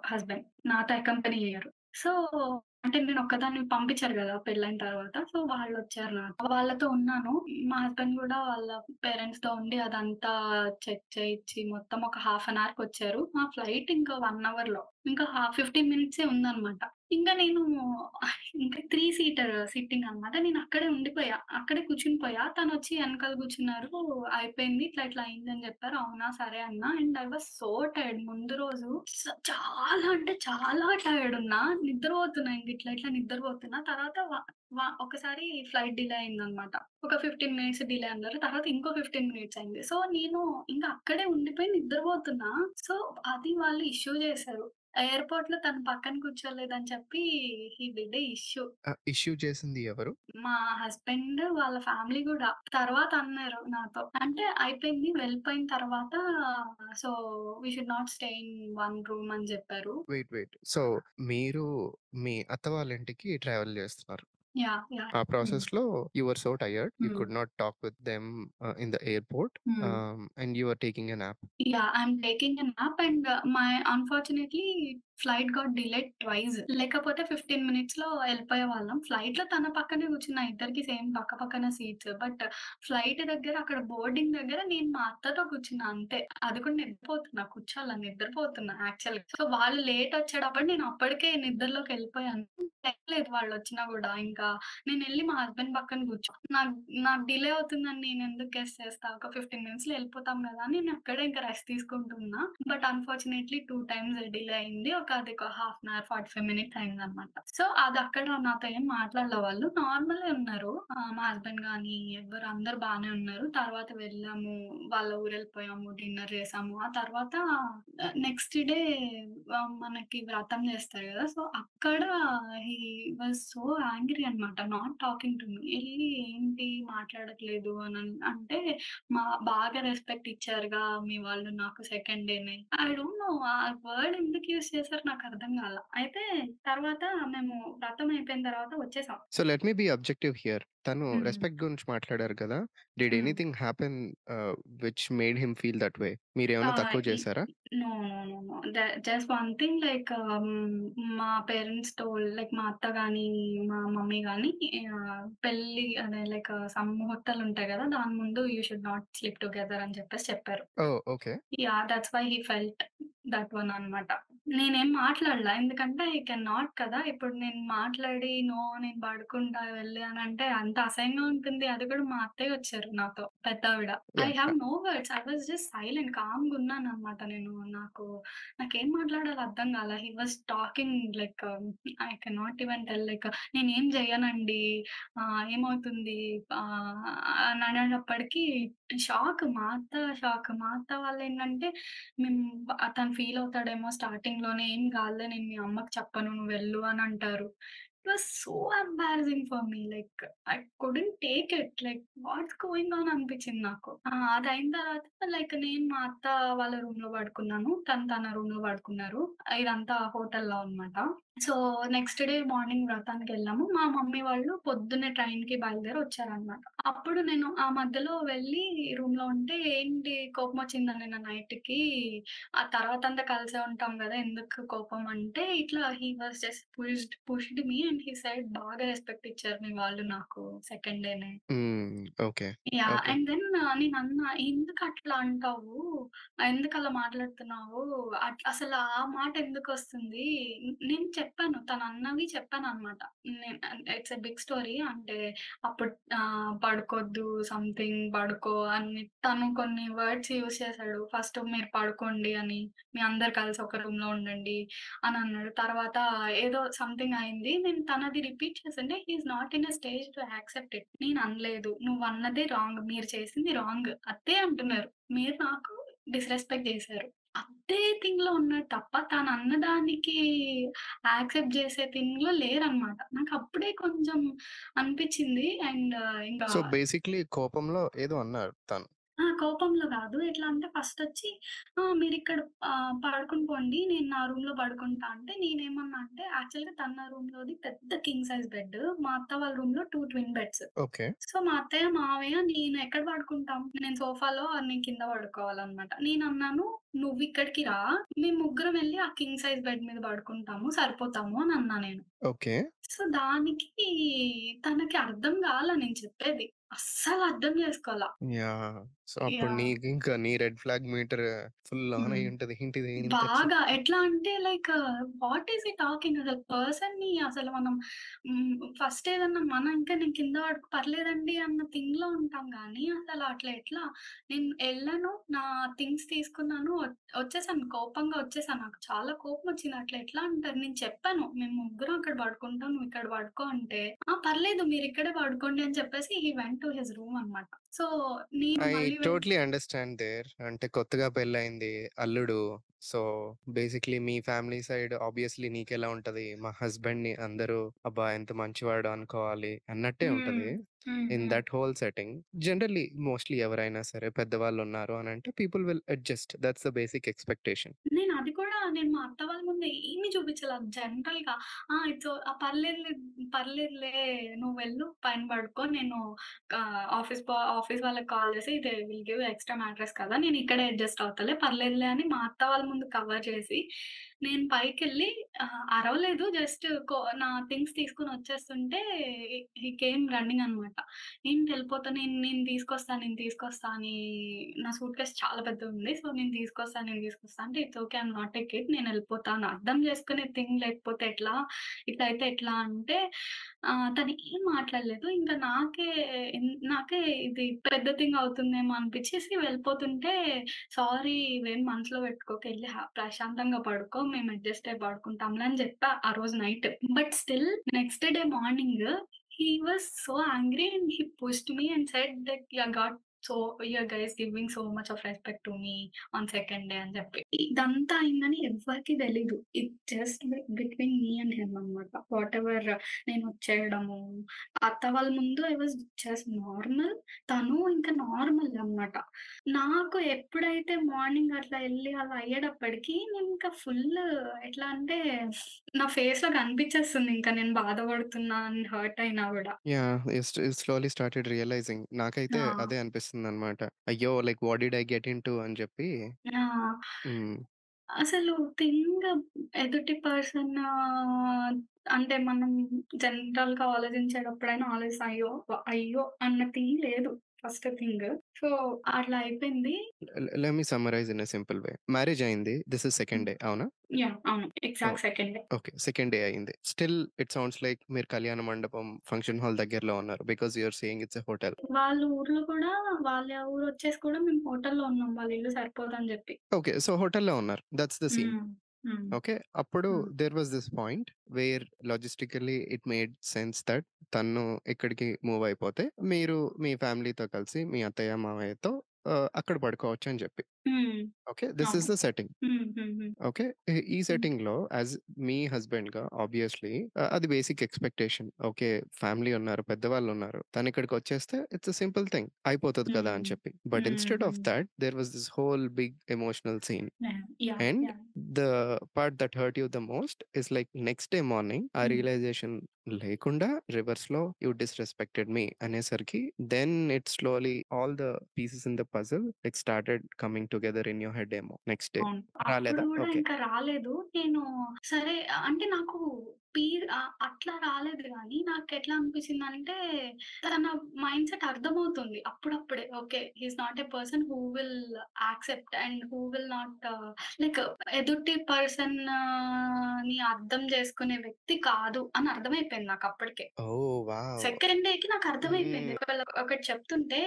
husband నాతో అకంపెనీ అయ్యారు. సో, అంటే నేను ఒక్కదాన్ని పంపించారు కదా పెళ్ళైన తర్వాత. సో, వాళ్ళొచ్చారు నాకు వాళ్ళతో ఉన్నాను. మా హస్బెండ్ కూడా వాళ్ళ పేరెంట్స్తో ఉండి అదంతా చెక్ చేయిచ్చి మొత్తం ఒక హాఫ్ అన్ అవర్కి వచ్చారు మా ఫ్లైట్ ఇంకా వన్ అవర్లో ఇంకా ఫిఫ్టీన్ మినిట్సే ఉందన్నమాట ఇంకా నేను ఇంకా త్రీ సీటర్ సిట్టింగ్ అనమాట. నేను అక్కడే ఉండిపోయా. అక్కడే కూర్చుని పోయా. తనొచ్చి వెనకాల కూర్చున్నారు. అయిపోయింది. ఇట్లా ఇట్లా అయిందని చెప్పారు. అవునా! సరే అన్న and I was so tired. ముందు రోజు చాలా అంటే చాలా టైర్డ్ ఉన్నా. నిద్రపోతున్నా ఇంక ఇట్లా ఇట్లా నిద్రపోతున్నా. తర్వాత వ ఒకసారి ఫ్లైట్ డిలే అయిందనమాట. ఒక 15 మినిట్స్ డిలే అన్నారు. తర్వాత ఇంకో 15 మినిట్స్ అయింది. సో, నేను ఇంక అక్కడే ఉండిపోయి నిద్రపోతున్నా. సో, అది వాళ్ళు ఇష్యూ చేశారు. ఎయిర్‌పోర్ట్‌లో తను పక్కన కూర్చోలేదని చెప్పి he did a issue. Issue చేసింది ఎవరు? మా హస్బెండ్ వాళ్ళ ఫ్యామిలీ గూడా. తర్వాత అన్నారు నాతో. అంటే అయిపోయింది. వెళ్ళిపోయిన తర్వాత so, we should not stay in one room అని జెప్పారు. వెయిట్. వెయిట్. సో, మీరు మీ అత్త వాళ్ళ ఇంటికి ట్రావెల్ చేస్తున్నారు. యాహ్! యాహ్! ఆ హ్మ్. ప్రాసెస్‌లో you were so tired. You hmm. Could not talk with them ah, in the airport. Hmm. Ah, and you are taking a nap. Yeah! I'm taking a nap and my unfortunately flight got delayed twice లేకపోతే 15 మినిట్స్‌లో ఫ్లైట్లో తన పక్కనే కూర్చున్న ఇద్దరికి సేమ్ పక్క పక్కన సీట్స్. బట్ ఫ్లైట్ దగ్గర అక్కడ బోర్డింగ్ దగ్గర నేను మా అత్తతో కూర్చున్నా అంతే. అది కూడా నిద్రపోతున్నా. కూర్చోాల నిద్రపోతున్నా యాక్చువల్ సో, వాళ్ళు లేట్ వచ్చేటప్పుడు నేను అప్పటికే నిద్రలోకి వెళ్ళిపోయాను లేదు వాళ్ళు వచ్చినా కూడా ఇంకా నేను వెళ్ళి మా హస్బెండ్ పక్కన కూర్చో నాకు నాకు డిలే అవుతుందని నేను ఎందుకు గెస్ చేస్తా? ఒక ఫిఫ్టీన్ మినిట్స్లో వెళ్ళిపోతాం కదా నేను అక్కడే ఇంకా రెస్ట్ తీసుకుంటున్నా. But unfortunately two times delay అయింది. ఒక అది ఒక హాఫ్ అన్ అవర్, 45 మినిట్స్ అయిందనమాట. సో, అది అక్కడ నాతో ఏం మాట్లాడలే వాళ్ళు. నార్మల్ ఉన్నారు. మా హస్బెండ్ కానీ ఎవ్వరు అందరు బాగానే ఉన్నారు. తర్వాత వెళ్ళాము. వాళ్ళ ఊరెళ్ళిపోయాము. డిన్నర్ చేసాము. ఆ తర్వాత నెక్స్ట్ డే మనకి వ్రతం చేస్తారు కదా సో, అక్కడ హీ వాజ్ సో యాంగ్రీ అనమాట. Not talking to me. వెళ్ళి ఏంటి మాట్లాడట్లేదు అని అంటే మా బాగా రెస్పెక్ట్ ఇచ్చారుగా మీ వాళ్ళు నాకు సెకండ్ డేనే. ఐ డోంట్ నో ఆ వర్డ్ ఎందుకు యూస్ చేశారు యూజ్ చేసారో నాకర్థం కాల. అయితే తర్వాత మేము వ్రతం అయిపోయిన తర్వాత వచ్చేసాం. So, let me be objective here. తను హ్మ్. రెస్పెక్ట్ గురించి మాట్లాడారు కదా! Did hmm. Anything happen ah, which made him feel that way? మీరేమన్నా ఆహ్, తక్కువ ఇ చేసారా? No, no, no, no. The just one thing like hmm, మా పేరెంట్స్ టోల్డ్ లైక్ మా అత్త గాని, మా మమ్మీ గాని ఆహ్, పెళ్ళి అదే లైక్ సమ్ ముహూర్తాలుంటాయి గదా! దాని ముందు you should not sleep together అని చెప్పేసి చెప్పారు. ఓహ్! Okay. Yeah! That's why he felt that one అనమాట. నేనేం మాట్లాడలా. ఎందుకంటే ఐ కెన్ నాట్ కదా! ఇప్పుడు నేను మాట్లాడి నో నేను పడుకుంటా వెళ్ళి అనంటే అంత అసహ్యంగా ఉంటుంది. అది కూడా మా అత్తయ్య వచ్చారు నాతో పెద్దావిడ. I yeah! Have no words. I was just silent కామ్‌గా ఉన్నాననమాట నేను. నాకు నాకేం మాట్లాడాలో అర్థం కాలా. He was talking like I cannot even tell like నేనేం జేయనండి. ఆహ్, ఏమవుతుంది ఆహ్, అని అనేటప్పటికి షాక్. మా అత్త షాక్. మా అత్త వాళ్ళేంటంటే మేము తను ఫీల్ అవుతాడేమో స్టార్టింగ్లోనే ఏం కాదులే నేను మీ అమ్మకి చెప్పను నువ్వు వెళ్ళు అని అంటారు. It was so embarrassing for me like I couldn't take it like what's going on అనిపించింది నాకు. ఆ! అదయిన తర్వాత లైక్ నేను మా అత్త వాళ్ళ రూమ్‌లో పడుకున్నాను. తను తన రూమ్‌లో పడుకున్నారు. ఇదంతా హోటల్‌లో అన్నమాట. సో, నెక్స్ట్ డే మార్నింగ్ వ్రతానికెళ్ళాము. మా మమ్మీ వాళ్ళు పొద్దున్నే ట్రైన్‌కి బయలుదేరి వచ్చారన్నమాట. అప్పుడు నేను ఆ మధ్యలో వెళ్ళి రూమ్‌లో ఉంటే ఏంటి కోపమొచ్చిందా నిన్న నైట్‌కి ఆ తర్వాతంతా కలిసే ఉంటాం గదా! ఎందుకు కోపం అంటే ఇట్లా he was just pushed pushed me and he said బాగా రెస్పెక్ట్ ఇచ్చారు మీ వాళ్ళు నాకు సెకండ్ డేనే. ఓకే. ఓకే. అండ్ దెన్ నేనన్నా ఎందుకట్లా అంటావు? ఎందుకలా మాట్లాడుతున్నావు? అట్ అసలు ఆ మాట ఎందుకొస్తుంది? నేను చెప్పాను. తనన్నవి చెప్పాననమాట. నేను ఇట్స్ ఎ బిగ్ స్టోరీ. అంటే అప్పుడు పడుకోద్దు సంథింగ్ పడుకో అని తను కొన్ని వర్డ్స్ యూజ్ చేశాడు. ఫస్ట్ మీరు పడుకోండి అని. మీ అందరు కలిసి ఒక రూమ్లో ఉండండి అని అన్నాడు. తర్వాత ఏదో సంథింగ్ అయింది. నేను తనది రిపీట్ చేస్తుంటే he is not in a stage to accept it. నేను అనలేదు. నువ్వు అన్నదే రాంగ్. మీరు చేసింది రాంగ్. అదే అంటున్నారు. మీరు నాకు డిస్‌రెస్పెక్ట్ చేశారు. అదే థింగ్‌లో ఉన్నాడు తప్ప తనన్న దానికి యాక్సెప్ట్ చేసే థింగ్‌లో లేరనమాట. నాకప్పుడే కొంచెం అనిపిచ్చింది. అండ్ ఇంకా సో, బేసిక్‌లీ కోపంలో ఏదో అన్నారు తను. ఆ! కోపంలో గాదు. ఎట్లా అంటే ఫస్టొచ్చి ఆహ్, మీరిక్కడ ఆహ్, పడుకొని పోండి. నేను నా రూమ్‌లో పడుకుంటా అంటే నేనేమన్నా అంటే యాక్చువల్‌గా తన రూమ్‌లోది పెద్ద కింగ్ సైజ్ బెడ్. మా అత్త వాళ్ళ రూమ్‌లో 2 ట్విన్ బెడ్స్. ఓకే. సో, మా అత్తయ్య, మావయ్య నేను ఎక్కడ పడుకుంటాం? నేను సోఫాలో నేను కింద పడుకోవాలనమాట. నేనన్నాను "నువ్విక్కడికి రా. మేము ముగ్గురం ఎళ్ళి ఆ కింగ్ సైజ్ బెడ్ మీద పడుకుంటాము. సరిపోతాము" అని అన్నా నేను. ఓకే. సో, దానికి తనకి అర్థం గాల నేను చెప్పేది. అస్సలు అర్థం చేసుకోల. యాహ్! సో, అప్పుడు యాహ్! నీకింకా నీ red flag meter full on hmm. అయ్యుంటది. ఏంటిది ఇంత చి బాగా. ఎట్లా అంటే like what is he talking అసలు పర్సన్‌ని అసలు మనం హ్మ్. ఫస్ట్ ఏదన్నా మనం ఇంకా నేను కింద పడుకో పర్లేదండి అన్న థింగ్‌లో ఉంటాం గానీ, అసలు అట్లా ఎట్లా నేను ఎళ్ళాను. నా థింగ్స్ తీసుకున్నాను. వ వచ్చేసాను. కోపంగా వచ్చేసాను. నాకు చాలా కోపమొచ్చింది. అట్లా ఎట్లా అంటారు? నేను చెప్పాను. మేము ముగ్గురం అక్కడ పడుకుంటాం. నువ్వు ఇక్కడ పడుకో అంటే, ఆ! పర్లేదు మీరిక్కడే పడుకోండి అని చెప్పేసి he went to his room అనమాట. So, I totally understand there. అంటే కొత్తగా పెళ్ళయింది. అల్లుడు. సో, బేసిక్‌లీ మీ ఫ్యామిలీ సైడ్ ఆబ్వియస్‌లీ నీకెలా ఉంటది? మా హస్బెండ్‌ని అందరూ అబ్బా! ఎంత మంచివాడు అనుకోవాలి అన్నట్టే. ఉంటది. In. That whole setting generally mostly ఎవరైనా సరే పెద్దవాళ్ళున్నారు అనంటే people will adjust. That's the basic expectation. నేను అది కూడా నేను మా అత్త వాళ్ళ ముందు ఏమి చూపించలా. జనరల్‌గా ఆ! ఇట్స్ ఆ! పర్లేదులే పర్లేదులే నువ్వు వెళ్ళు పైన పడుకో. నేను ఆఫీస్ ఆఫీస్ వాళ్ళకి కాల్ చేసి they will give extra mattress కదా! నేను ఇక్కడే అడ్జస్ట్ అవుతాలే పర్లేదులే అని మా అత్త వాళ్ళ ముందు కవర్ చేసి, నేను పైకెళ్ళి వెళ్ళి అరవలేదు జస్ట్ కో నా థింగ్స్ తీసుకొని వచ్చేస్తుంటే హి కేమ్ రన్నింగ్ అనమాట. నేను వెళ్ళిపోతా నేను నేను తీసుకొస్తాను నేను తీసుకొస్తా అని నా సూట్ కేస్ చాలా పెద్దగుంది. సో, నేను తీసుకొస్తా, నేను తీసుకొస్తా అంటే ఇట్స్ ఓకే. ఐమ్ నాట్ ఎక్ ఇట్ నేను వెళ్ళిపోతాను. అర్థం చేసుకునే థింగ్ లేకపోతే ఎట్లా? ఇట్లా అయితే ఎట్లా అంటే తను ఏం మాట్లాడలేదు. ఇంకా నాకే నాకే ఇది పెద్ద థింగ్ అవుతుందేమో అనిపించేసి వెళ్ళిపోతుంటే సారీ ఇవేం మనసులో పెట్టుకోక వెళ్ళి ప్రశాంతంగా పడుకో. మేము అడ్జస్ట్ అయ్యి పడుకుంటాంలే అని చెప్పా ఆ రోజు night. But still next day morning he was so angry and he pushed me and said that you got so you are guys giving so much of respect to me on second day అని చెప్పి. ఇదంతా అయిందని ఎవ్వరికీ తెలీదు. It just between me and him అనమాట. వాటెవర్ నేను వచ్చేయడము, అత్త వాళ్ళ ముందు ఐ వాస్ జస్ట్ నార్మల్. తను ఇంకా నార్మల్ అన్నమాట. నాకు ఎప్పుడైతే మార్నింగ్ అట్లా ఎళ్ళి అలా అయ్యేటప్పటికి నేను ఇంకా ఫుల్ ఎట్లా అంటే నా ఫేస్‌లో కనిపించేస్తుంది ఇంకా నేను బాధపడుతున్నా అని హర్ట్ అయినా స్లోలీ స్టార్టెడ్ రియలైజింగ్. నాకైతే! అదే అనిపిస్తుందనమాట. అయ్యో! Like what did I get into అని చెప్పి ఆ! హ్మ్. అసలు థింగ్ ఎదుటి పర్సన్ అంటే మనం జనరల్‌గా ఆలోచించేటప్పుడైనా ఆలోచిస్తాం. అయ్యో! అయ్యో! అన్న థింగ్ లేదు ఫస్ట్ థింగ్. సో, అట్లా అయిపోయింది. Let me summarise in simple way. Marriage అయింది. దిస్ ఈస్ సెకండ్ డే అవునా? Exact second day. Okay. Second day అయింది. స్టిల్ ఇట్ సౌండ్స్ లైక్ మీరు కళ్యాణ మండపం, ఫంక్షన్ హాల్ దగ్గరలో ఉన్నారు. Because you are saying it's hotel. వాళ్ళ ఊర్లో కూడా వాళ్ళ ఊరొచ్చేసి కూడా మేము హోటల్‌లో ఉన్నాం. వాళ్ళ ఇల్లు సరిపోదని చెప్పి. ఓకే. సో, హోటల్‌లో ఉన్నారు. That's the scene. ఓకే. అప్పుడు. There was this point where logistically it made sense that తను ఇక్కడికి మూవ్ అయిపోతే మీరు మీ ఫ్యామిలీతో కలిసి మీ అత్తయ్య, మామయ్యతో ఆహ్, అక్కడ పడుకోవచ్చు అని చెప్పి. హ్మ్. ఓకే. దిస్ అవును. Is the setting. హ్మ్. హ్మ్. హ్మ్. ఓకే. ఈ ఈ హ్మ్. సెట్టింగ్‌లో యాస్ మీ హస్బెండ్‌గా ఆబ్వియస్‌లీ ఆహ్, అది బేసిక్ ఎక్స్‌పెక్టేషన్. ఓకే. ఫ్యామిలీ ఉన్నారు, పెద్దవాళ్ళున్నారు. తనిక్కడికొచ్చేస్తే ఇట్స్ ఎ సింపుల్ థింగ్. అయిపోతది కదా! అని. చెప్పి. But hmm. Instead of hmm. That there was this whole big emotional scene. Yeah! Yeah! And yeah! The part that hurt you the most is like next day morning ఆ హ్మ్. రియలైజేషన్ లేకుండా రివర్స్‌లో యూ డిస్‌రెస్పెక్టెడ్ మీ అనేసరికి then it slowly all the pieces in the puzzle like started coming together in your head ఏమో నెక్స్ట్ డే. రాలేదా? ఇంకా రాలేదు. నేను సరే అంటే నాకు పీ ఆహ్, అట్లా రాలేదు గానీ నాకెట్లా అనిపించిందంటే తన మైండ్‌సెట్ అర్థమవుతుంది. అప్పుడప్పుడే okay. He is not a person who will accept and who will not like ఎదుటి పర్సన్‌ని అర్థం చేసుకునే వ్యక్తి కాదు అని అర్థమైపోయింది నాకప్పటికే. ఓహ్! వావ్! సెకండ్ డేకి నాకు అర్థమైపోయింది. ఒకవేళ ఒకటి చెప్తుంటే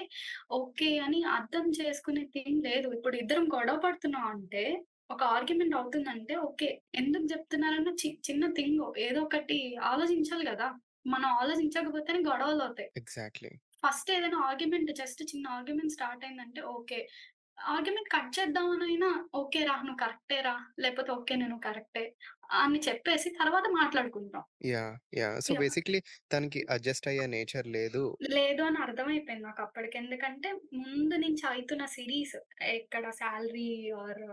ఓకే అని అర్థం చేసుకునే థింగ్ లేదు. ఇప్పుడు ఇద్దరం గొడవ పడుతున్నాం అంటే, ఒక ఆర్గ్యుమెంట్ అవుతుందంటే ఓకే. ఎందుకు చెప్తున్నారన్న చిన్న థింగ్ ఏదో ఒకటి ఆలోచించాలి గదా! మనం ఆలోచించకపోతేనే గొడవలవుతాయి. ఎగ్జాక్ట్‌లీ. ఫస్ట్ ఏదైనా ఆర్గ్యుమెంట్ జస్ట్ చిన్న ఆర్గ్యుమెంట్ స్టార్ట్ అయిందంటే ఓకే. ఆర్గ్యుమెంట్ కట్ చేద్దామనైనా ఓకే రా! నువ్వు కరెక్టే రా! లేకపోతే ఓకే నేను కరెక్టే అని చెప్పేసి తర్వాత మాట్లాడుకుంటాం. యాహ్! యాహ్! సో! బేసిక్‌లీ తనకి అడ్జస్ట్ అయ్యే నేచర్ లేదు. లేదు అని అర్థమైపోయింది నాకప్పటికి. ఎందుకంటే ముందు నుంచి అయితున్న సీరీస్ ఎక్కడ సాలరీ ఆర్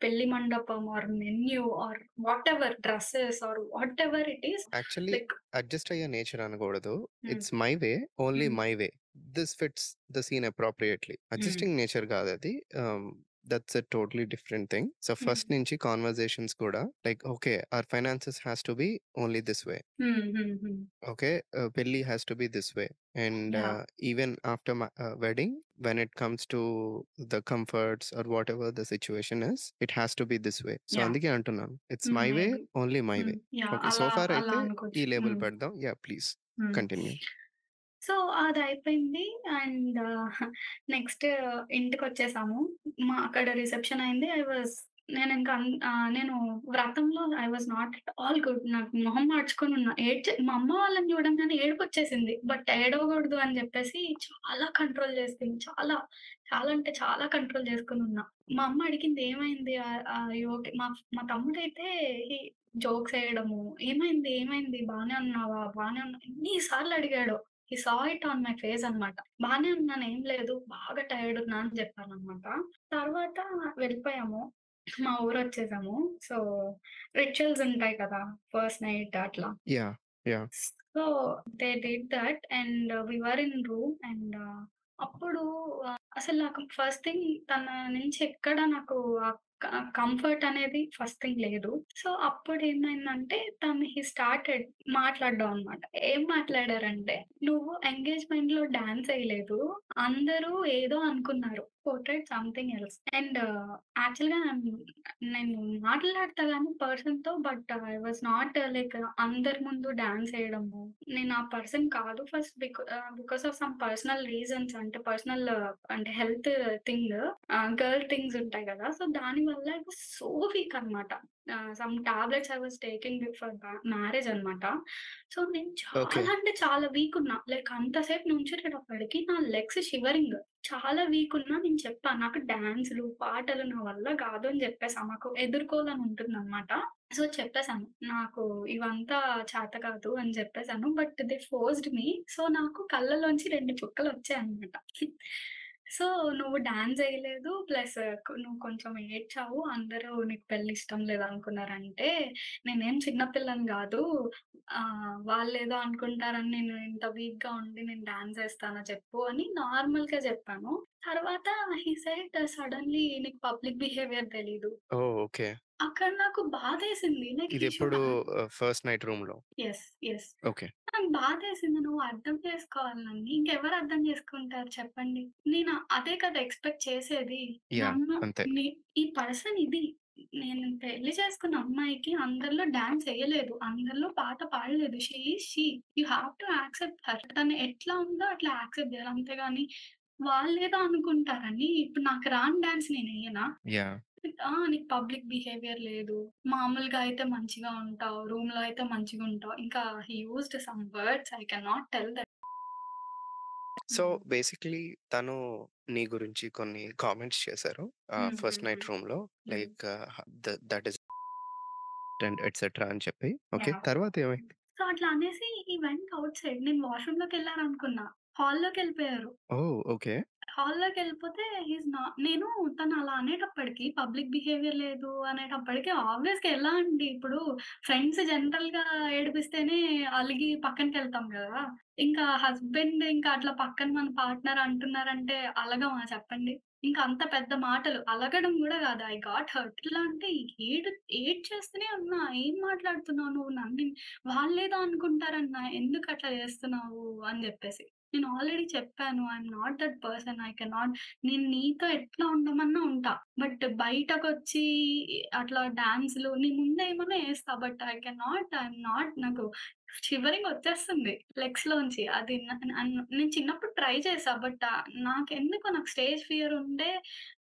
పెళ్ళి మండపం or menu or whatever dresses or whatever it is actually like adjust అయ్యే నేచర్ అనకూడదు. It's my way, only. My way. This fits the scene appropriately. Adjusting nature కాదది. ఆహ్, that's a totally different thing. So, hmm. First నుంచి కాన్వర్జేషన్స్ కూడా like okay. Our finances has to be only this way. Hmm. Hmm. Hmm. Okay. Ah, పెళ్ళి has to be this way. And yeah! Even after మ ఆహ్, wedding when it comes to the comforts or whatever the situation is it has to be this way. So, yeah! అందుకే అంటున్నాను. It's hmm. My way, maybe. Only my way. Hmm. Yeah! Okay. So అలా ఫార్ అలా అయితే ఈ అనుకోవచ్చు. Label hmm. పెడదాం. Yeah! Please hmm. Continue. So, అది అయిపోయింది అండ్ నెక్స్ట్ ఇంటికి వచ్చేసాము మా అక్కడ రిసెప్షన్ అయింది. ఐ వాస్ నేను ఇంకా నేను వ్రతంలో I was not at all good. నాకు మొహం మాడ్చుకొనున్నా. ఏడ్చే మా అమ్మ వాళ్ళని చూడంగానే ఏడుపొచ్చేసింది. బట్ ఏడవకూడదు అని చెప్పేసి చాలా కంట్రోల్ చేసింది చాలా, చాలా అంటే చాలా కంట్రోల్ చేసుకుని ఉన్నా మా అమ్మ అడిగింది ఏమైంది? ఓకే మా మా తమ్ముడు అయితే జోక్స్ వేయడము ఏమైంది? ఏమైంది? బానే ఉన్నావా? బానే ఉన్నా ఎన్ని సార్లు he saw it on my face అనమాట. బానే ఉన్నాను ఏం లేదు. బాగా టైర్డ్ ఉన్నా అని చెప్పాననమాట. తర్వాత వెళ్ళిపోయాము. మా ఊరొచ్చేసాము. సో, రిచువల్స్ ఉంటాయి కదా! ఫస్ట్ నైట్ అట్లా. So, they did that and we were in room and అప్పుడు అసలు నాకు ఫస్ట్ థింగ్ తన నుంచి ఎక్కడ నాకు కంఫర్ట్ అనేది ఫస్ట్ థింగ్ లేదు. సో, అప్పుడు ఏమైందంటే తను హీ స్టార్టెడ్ మాట్లాడడం అనమాట. ఏం మాట్లాడారంటే, "నువ్వు ఎంగేజ్మెంట్లో డాన్స్ వేయలేదు అందరూ ఏదో అనుకున్నారు. Portrait something else." అండ్ యాక్చువల్‌గా నేను మాట్లాడతా గానీ పర్సన్‌తో but I was not like అందరి ముందు డాన్స్ ఎయడము. నేను ఆ పర్సన్ కాదు. First because of some personal reasons అంటే పర్సనల్ అంటే హెల్త్ థింగ్ గర్ల్ థింగ్స్ ఉంటాయి గదా! సో, దాని వల్ల ఐ వాస్ సో వీక్ అనమాట. Some tablets I was taking for మ్యా మ్యారేజ్ అనమాట. సో, నేను. చాలా అంటే చాలా వీక్ ఉన్నా. లైక్ అంతసేపు నుంచునేటప్పటికి నా లెగ్స్ షివరింగ్. చాలా వీక్ ఉన్నా నేను చెప్పాను నాకు డాన్సులు పాటలు నా వల్ల కాదు అని చెప్పేసాను మాకు ఎదుర్కోవాలని ఉంటుందనమాట. సో, చెప్పేసాను. నాకు ఇవంతా చేత కాదు అని చెప్పేశాను but they forced me. So, నాకు కళ్ళలోంచి రెండు చుక్కలు వచ్చాయి అనమాట సో, "నువ్వు డాన్స్ ఎయలేదు. ప్లస్ నువ్వు కొంచెం ఏడ్చావు. అందరూ నీకు పెళ్ళి ఇష్టం లేదనుకున్నారంటే, నేనేం చిన్న పిల్లని గాదు. ఆహ్, వాళ్ళేదో అనుకుంటారని నేను ఇంత వీక్‌గా ఉండి నేను డాన్స్ ఎస్తానా చెప్పు" అని నార్మల్‌గా జెప్పాను. తర్వాత హి సెడ్ సడెన్‌లీ "నీకు పబ్లిక్ బిహేవియర్ తెలీదు." ఓకే. అక్కడ నాకు ఆన్ ఆహ్, ఫస్ట్ నైట్ రూమ్‌లో. యెస్. యెస్. ఓకే. నాకు బాధేసింది. నువ్వు అర్థం చేసుకోవాలి నన్ని. ఇంకెవరు అర్థం చేసుకుంటారు చెప్పండి? నేను అదే కదా ఎక్స్‌పెక్ట్ చేసేది. యాహ్! నన్ను అంతే. ని ఈ పర్సన్ ఇది. నేను పెళ్ళి చేసుకున్న అమ్మాయికి అందరిలో డాన్స్ ఎయలేదు. అందరిలో పాట పాడలేదు. She she. You have to accept her. తను ఎట్లా ఉందో అట్లా యాక్సెప్ట్ చేయాలి. అంతేగాని వాళ్ళేదో అనుకుంటారని ఇప్పుడు నాకు రాని డాన్స్ నేనెయ్యనా? యాహ్! ఆ! నీకు పబ్లిక్ బిహేవియర్ లేదు. మామూలుగా అయితే మంచిగా ఉంటావు. రూమ్‌లో అయితే మంచిగుంటావు. ఇంకా he used some words I cannot tell that. So, hmm. Basically తను నీ గురించి కొన్ని కామెంట్స్ చేశారు. ఫస్ట్. నైట్. రూమ్‌లో. హ్మ్. Like that is and etcetera అని చెప్పి. ఓకే. తర్వాత ఏమైంది? సో, అట్లా అనేసి హి వెంట్ ఔట్‌సైడ్. నేను వాష్‌రూమ్‌లోకెళ్ళారనుకున్నా. హాల్‌లోకెళ్ళిపోయారు. ఓహ్! ఓకే. హాల్లోకి వెళ్ళిపోతే హీస్ నా నేను తను అలా అనేటప్పటికి పబ్లిక్ బిహేవియర్ లేదు అనేటప్పటికి ఆబ్వియస్‌గా ఎలా అండి ఇప్పుడు ఫ్రెండ్స్ జనరల్గా ఏడిపిస్తేనే అలిగి పక్కనకెళ్తాం కదా ఇంకా హస్బెండ్ ఇంకా అట్లా పక్కన మన పార్ట్నర్ అంటున్నారంటే అలగమా చెప్పండి? ఇంకా అంత పెద్ద మాటలు అలగడం కూడా కాదు ఐ గాట్ హర్ట్. ఎట్లా అంటే ఏడు చేస్తూనే ఉన్నా. "ఏం మాట్లాడుతున్నావు నువ్వు నన్ను వాళ్ళేదో అనుకుంటారన్నా. ఎందుకు అట్లా చేస్తున్నావు?" అని చెప్పేసి నేను ఆల్రెడీ చెప్పాను. I'm not that person. I cannot నేను నీతో ఎట్లా ఉండమన్నా ఉంటా. బట్ బయటకొచ్చి అట్లా డాన్స్‌లు నీ ముందేమన్నా వేస్తా but I can not I'm not నాకు షివరింగ్ వచ్చేస్తుంది లెగ్స్‌లోంచి. అది నేను చిన్నప్పుడు ట్రై చేసా బట్ నాకు ఎందుకో నాకు స్టేజ్ ఫియర్ ఉండే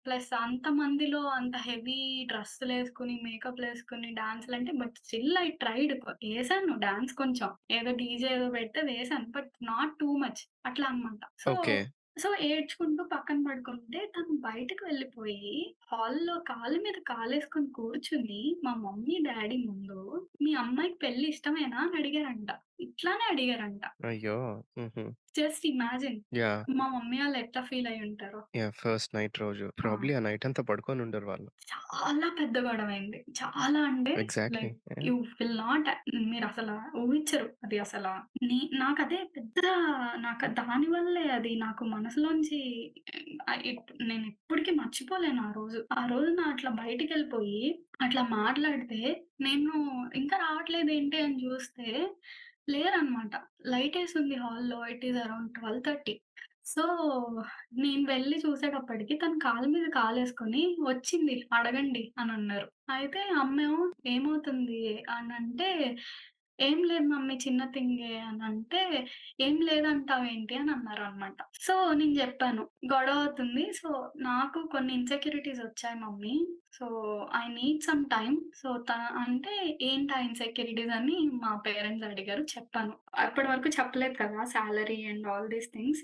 ప్లస్ అంత మందిలో అంత హెవీ డ్రెస్సులు వేసుకుని మేకప్ వేసుకుని మేకప్‌లేసుకొని డాన్స్‌లంటే బట్ స్టిల్ ఐ ట్రైడ్. వేసాను డాన్స్ కొంచెం. ఏదో డీజే ఏదో పెడితే వేసాను బట్ నాట్ టూ మచ్. అట్లా అన్నమాట. సో, సో ఏడ్చుకుంటూ పక్కన పడుకుంటే తను బయటకు వెళ్ళిపోయి హాల్‌లో కాళ్ళ మీద కాలేసుకొని కూర్చుని మా మమ్మీ, డాడీ ముందు "మీ అమ్మాయికి పెళ్ళి ఇష్టమేనా?" అని అడిగారంట. ఇట్లానే అడిగారంట. అయ్యో! Just imagine. మా మమ్మీ ఆళ్ళు ఎట్లా ఫీల్ అయ్యుంటారో. యాహ్! ఫస్ట్ నైట్ రోజు. ఆ! ప్రాబబ్లీ ఆ నైట్ అంతా పడుకొని ఉండరు వాళ్ళు. చాలా పెద్ద గొడవైంది. చాలా అంటే exactly. Like! You will not మీరసల ఊహించరు. అది అసల నే నాకదే పెద్ద నాకు దాని వల్లే అది నాకు మనసులోంచి ఆహ్, ఇప్ నేనెప్పటికి మర్చిపోలేను ఆ రోజు. ఆ రోజున అట్లా బయటికెళ్ళిపోయి అట్లా మాట్లాడితే నేను ఇంకా రావట్లేదేంటి అని చూస్తే లేరనమాట. లైటేసుంది హాల్‌లో. It is around 12:30. సో, నేను వెళ్ళి చూసేటప్పటికి తను కాలు మీద కాలేసుకొని వచ్చింది అడగండి అని అన్నారు అయితే అమ్మేమో "ఏమవుతుంది?" అని అంటే "ఏం లేదు మమ్మీ చిన్న థింగే" అంటే "ఏం లేదంటావేంటి?" అని అన్నారు అనమాట సో, నేను చెప్పాను "గొడవ అవుతుంది. సో, నాకు కొన్ని ఇన్‌సెక్యూరిటీస్ వచ్చాయి mummy. So, I need some time." So, త అంటే ఏంటా ఇన్‌సెక్యూరిటీస్ అని మా పేరెంట్స్ అడిగారు. చెప్పాను. అప్పటి వరకు చెప్పలేదు కదా! Salary and all these things.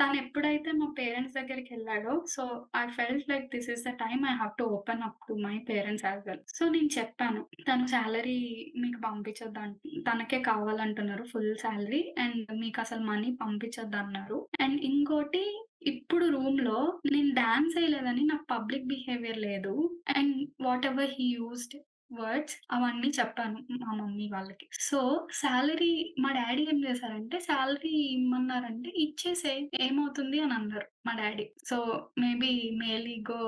తను ఎప్పుడైతే మా పేరెంట్స్ దగ్గరికి వెళ్ళాడో so, I felt like this is the time I have to open up to my parents as well. So, నేను చెప్పాను. తను శాలరీ మీకు పంపించొద్దంట తనకే కావాలంటున్నారు ఫుల్ శాలరీ అండ్ మీకు అసలు మనీ పంపించొద్దన్నారు. అండ్ ఇంకోటి ఇప్పుడు రూమ్లో నేను డాన్స్ వేయలేదని నాకు పబ్లిక్ బిహేవియర్ లేదు. And whatever he used words అవన్నీ చెప్పాను మా మమ్మీ వాళ్ళకి. సో, సాలరీ మా డాడీ ఏం చేశారంటే సాలరీ ఇమ్మన్నారంటే ఇచ్చేసే ఏమవుతుంది అని అన్నారు మా daddy so, maybe male ego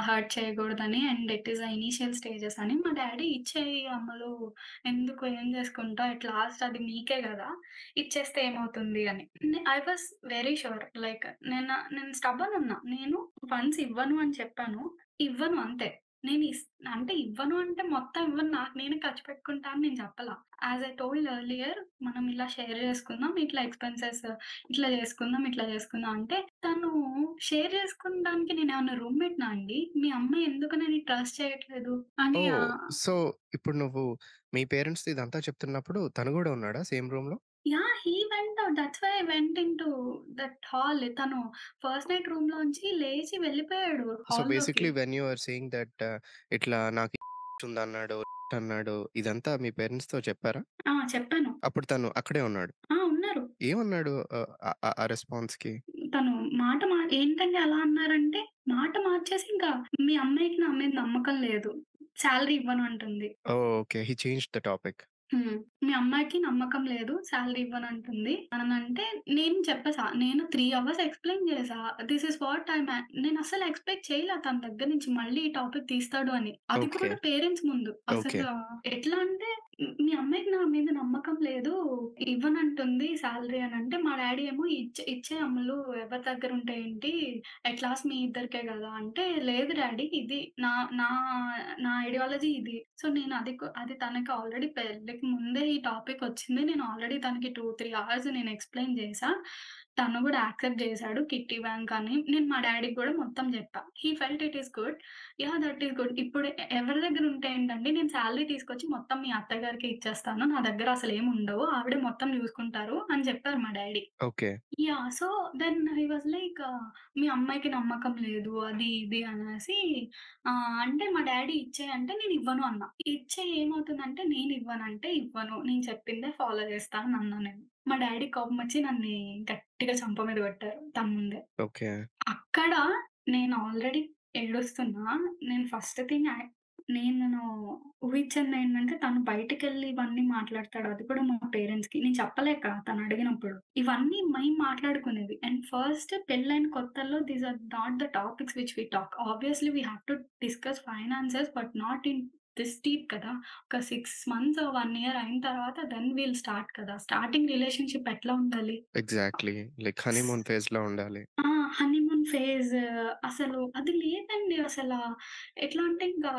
hurt చేయకూడదని and it is initial stages అని మా డాడీ ఇచ్చేయి అమ్మలు ఎందుకు ఏం చేసుకుంటావు ఇట్ లాస్ట్ అది నీకే కదా ఇచ్చేస్తే ఏమవుతుంది అని. I was very sure like నేను నేను స్టబన్ ఉన్నా. నేను వన్స్ ఇవ్వను అని చెప్పాను. ఇవ్వను అంతే. నేను ఇస్ అంటే ఇవ్వను అంటే మొత్తం ఇవ్వను నాకు నేనే ఖర్చు పెట్టుకుంటా అని నేను చెప్పలా. యాస్ ఐ టోల్డ్ ఎర్లియర్ మనం ఇలా షేర్ చేసుకుందాం. ఇట్లా ఎక్స్‌పెన్సెస్ ఇట్లా చేసుకుందాం, ఇట్లా చేసుకుందాం అంటే తను షేర్ చేసుకుండానికి నేనేమన్నా రూమ్‌మేట్‌నా అండి? మీ అమ్మ ఎందుకు నన్ను ట్రస్ట్ చేయట్లేదు అని సో, ఇప్పుడు నువ్వు మీ పేరెంట్స్‌తో ఇదంతా చెప్తున్నప్పుడు తను గూడా ఉన్నాడా సేమ్ రూమ్‌లో? Yeah! He went out. That's why I went into that hall. తను ఫస్ట్ నైట్ రూమ్‌లోంచి లేచి వెళ్ళిపోయాడు సో, హాల్‌లోకి. Basically when you are saying that ఇట్లా నాకు ఉందన్నాడు, అన్నాడు ఇదంతా మీ పేరెంట్స్‌తో చెప్పారా? ఆ! చెప్పాను. అప్పుడు తను అక్కడే ఉన్నాడు. ఆ! ఉన్నారు. ఏమన్నాడు ఆహ్, ఆ రెస్పాన్స్‌కి? తను మాట మా ఏంటండి అలా అన్నారంటే, మాట మార్చేసి ఇంకా మీ అమ్మాయికి నా మీద నమ్మకం లేదు. సాలరీ ఇవ్వను అంటుంది. ఓహ్! Okay. He changed the topic. Hmm. మీ అమ్మాయికి నమ్మకం లేదు. సాలరీ ఇవ్వనంటుంది. అనంటే నేను చెప్పేసా. నేను 3 అవర్స్ ఎక్స్‌ప్లెయిన్ చేశా. This is what I am నేనసలు ఎక్స్‌పెక్ట్ చేయలే తన దగ్గర నుంచి మళ్ళీ ఈ టాపిక్ తీస్తాడు అని. అది ఓకే. కూడా పేరెంట్స్ ముందు. ఓకే. అసలు ఎట్లా అంటే మీ అమ్మాయికి నా మీద నమ్మకం లేదు. ఇవ్వనంటుంది సాలరీ అంటే మా డాడీ ఏమో ఇచ్చే ఇచ్చే అమ్ములు ఎవరి దగ్గర ఉంటే ఏంటి? ఎట్ లాస్ట్ మీ ఇద్దరికే కదా అంటే లేదు డాడీ ఇది నా నా నా ఐడియాలజీ ఇది. సో, నేను అది అది తనకి ఆల్రెడీ పెళ్ళికి ముందే ఈ టాపిక్ వచ్చింది. నేను ఆల్రెడీ తనకి 2, 3 అవర్స్ నేను ఎక్స్‌ప్లెయిన్ చేశా. తను గూడా యాక్సెప్ట్ చేశాడు. కిట్టి బ్యాంక్ అని. నేను మా డ్యాడీకి గూడా మొత్తం చెప్పా. He felt it is good. Yeah! That is good. ఇప్పుడు ఎవరి దగ్గర ఉంటే ఏంటండి నేను సాలరీ తీసుకొచ్చి మొత్తం మీ అత్తగారికే ఇచ్చేస్తాను. నా దగ్గర అసలేమి ఉండవు. ఆవిడే మొత్తం చూసుకుంటారు అని చెప్పారు మా. Okay. Yeah! So, then he was like మీ అమ్మాయికి నమ్మకం లేదు. అది ఇది అనేసి అంటే మా డ్యాడీ ఇచ్చేయి అంటే నేను ఇవ్వను అన్నా. ఇచ్చేయి ఏమవుతుందంటే నేను ఇవ్వనంటే ఇవ్వను. నేను చెప్పిందే ఫాలో చేస్తా అని అన్నా నేను. మా డ్యాడీ కోపమొచ్చి నన్ని గట్టిగా చెంప మీద కొట్టారు తన ముందే. ఓకే. అక్కడ నేను ఆల్రెడీ ఏడుస్తున్నా. నేను ఫస్ట్ థింగ్ నేను ఊహించిందేంటంటే తను బయటికెళ్ళి ఇవన్నీ మాట్లాడతాడు. అది కూడా మా పేరెంట్స్‌కి. నేను చెప్పలేక తను అడిగినప్పుడు. ఇవన్నీ మేము మాట్లాడుకునేవి. అండ్ ఫస్ట్ పెళ్ళైన కొత్తల్లో these are not the topics which we talk. Obviously we have to discuss finances but not in this deep కదా! ఒక 6 మంత్స్, 1 ఇయర్ అయిన తర్వాత దెన్ విల్ స్టార్ట్ కదా! స్టార్టింగ్ రిలేషన్‌షిప్ ఎట్లా ఉండాలి? ఎగ్జాక్ట్‌లీ. లైక్ హనీమూన్ ఫేజ్‌లో ఉండాలి. ఆ! హనీమూన్ ఫేజ్ అసలు అది లేదండి అసల. ఎట్లా అంటే ఇంకా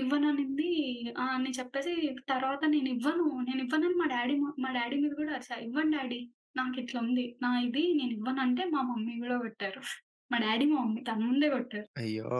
ఇవ్వననింది అని చెప్పేసి తర్వాత నేనివ్వను, నేనివ్వనని మా డ్యాడీ మ మా డ్యాడీ మీద కూడా అరిచా. ఇవ్వను డ్యాడీ నాకిట్లుంది. నా ఇది నేనివ్వనంటే మా మమ్మీ గూడా కొట్టారు. మా డ్యాడీ, మా మమ్మీ తన ముందే కొట్టారు. అయ్యో!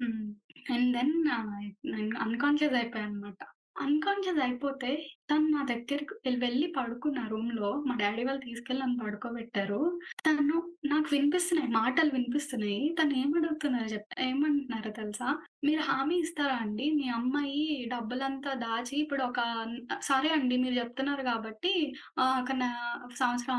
హ్మ్. అండ్ దెన్ ఆహ్, నేను అన్‌కాన్షియస్ అయిపోయానన్నమాట. అన్‌కాన్షియస్ అయిపోతే తను నా దగ్గరికి వెళ్ళి పడుకున్న రూమ్లో మా డాడీ వాళ్ళు తీసుకెళ్ళి నన్ను పడుకోబెట్టారు. తను నాకు వినిపిస్తున్నాయి. మాటలు వినిపిస్తున్నాయి. తను ఏమడుగుతున్నారు చెప్ ఏమంటున్నారు తెలుసా? "మీరు హామీ ఇస్తారా అండి? మీ అమ్మాయి డబ్బులంతా దాచి ఇప్పుడు ఒక సరే అండి మీరు చెప్తున్నారు కాబట్టి ఒక సంవత్సరం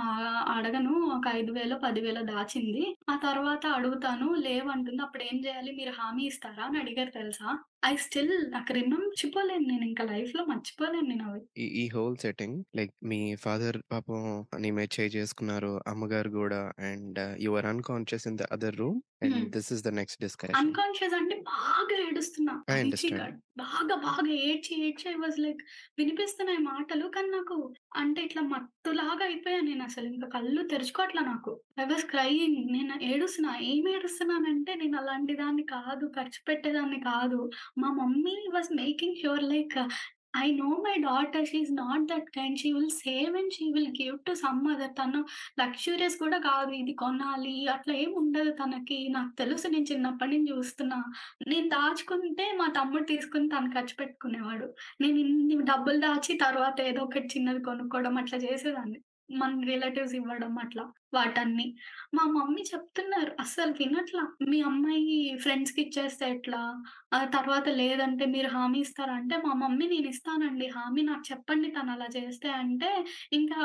అడగను. ఒక ఐదు వేలు పదివేలు దాచింది. ఆ తర్వాత అడుగుతాను. లేవంటుంది. ఏం చేయాలి? మీరు హామీ ఇస్తారా?" అని అడిగారు తెలుసా? ఐ స్టిల్ నాకు రిమెంబర్ మర్చిపోలేను నేను ఇంకా లైఫ్లో మర్చిపోలేను నేనవి. ఈ ఈ హోల్ సెట్టింగ్ లైక్ మీ ఫాదర్ పాపం నీ మీద చేయి చేసుకున్నారు. అమ్మగారు కూడా and your unconscious in the other room and. This is the next discussion. Unconscious అంటే బాగా ఏడుస్తున్నా. బాగా బాగా ఏడ్చి ఏడ్చి ఐ వాస్ లైక్ వినిపిస్తున్నాయి మాటలు. కానీ నాకు అంటే ఇట్లా మత్తులాగా అయిపోయా నేనసలు. ఇంక కళ్ళు తెరుచుకోవట్లా నాకు. I was crying. నేను ఏడుస్తున్నా. ఏం ఏడుస్తున్నానంటే నేను అలాంటి దాన్ని కాదు. ఖర్చు పెట్టేదాన్ని కాదు. మా mummy was making sure like I know my daughter she is not that kind. She will save and she will give to some other. తను లగ్జూరియస్ కూడా కాదు. ఇది కొనాలి అట్లా ఏమి ఉండదు తనకి. నాకు తెలుసు నేను చిన్నప్పటి నుంచి చూస్తున్నా. నేను దాచుకుంటే మా తమ్ముడు తీసుకుని తను ఖర్చు పెట్టుకునేవాడు. నేను ఇన్ని డబ్బులు దాచి తర్వాత ఏదో ఒకటి చిన్నది కొనుక్కోవడం అట్లా చేసేదాన్ని. మన రిలేటివ్స్ ఇవ్వడం అట్లా వాటన్ని. మా మమ్మీ చెప్తున్నారు అస్సలు వినట్లా. మీ అమ్మాయి ఫ్రెండ్స్‌కి ఇచ్చేస్తే ఎట్లా? ఆహ్, తర్వాత లేదంటే మీరు హామీ ఇస్తారా? అంటే మా మమ్మీ నేనిస్తానండి హామీ నాకు చెప్పండి తనలా చేస్తే అంటే, ఇంకా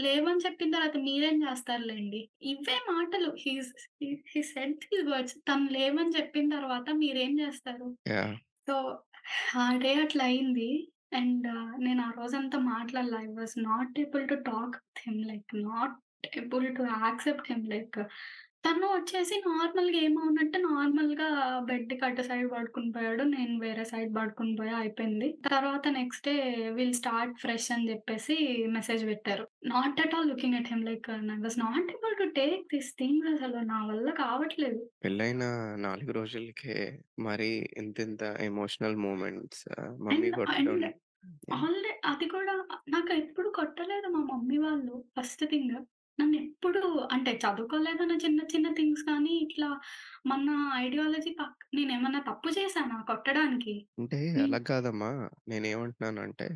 లేవని చెప్పిన తర్వాత మీరేం చేస్తారులెండి. ఇవే మాటలు he's he he said these words తను లేవని చెప్పిన తర్వాత మీరేం చేస్తారు? సో, ఆ డే అట్లా అయింది. అండ్ నేను ఆ రోజంతా మాట్లాడలా. I was not able to talk with him like not able to accept him like తను వచ్చేసి నార్మల్‌గా ఏమో అన్నట్టు నార్మల్‌గా బెడ్‌కి అటు సైడ్ పడుకొని పోయాడు. నేను వేరే సైడ్ పడుకొని పోయా అయిపోయింది. తర్వాత next day will start fresh అని చెప్పేసి మెసేజ్ పెట్టారు. Not at all looking at him like I was not able to take this things అసలు నా వల్ల కావట్లేదు. పెళ్ళైన 4 రోజులకే మరి ఇంతింత ఎమోషనల్ మూమెంట్స్ మమ్మీ అండ్ కొట్టడం అండ్ యాహ్! ఆల్రె అది కూడా నాకెప్పుడు కొట్టలేదు మా మమ్మీ వాళ్ళు ఫస్ట్ థింగ్. నన్నెప్పుడు అంటే చదువుకోలేదన్న చిన్న చిన్న థింగ్స్ కానీ ఇట్లా మన ఐడియాలజీ పక్ నేనేమన్నా తప్పు చేశానా కొట్టడానికి? అంటే. అలా కాదమ్మా. నేనేమంటున్నానంటే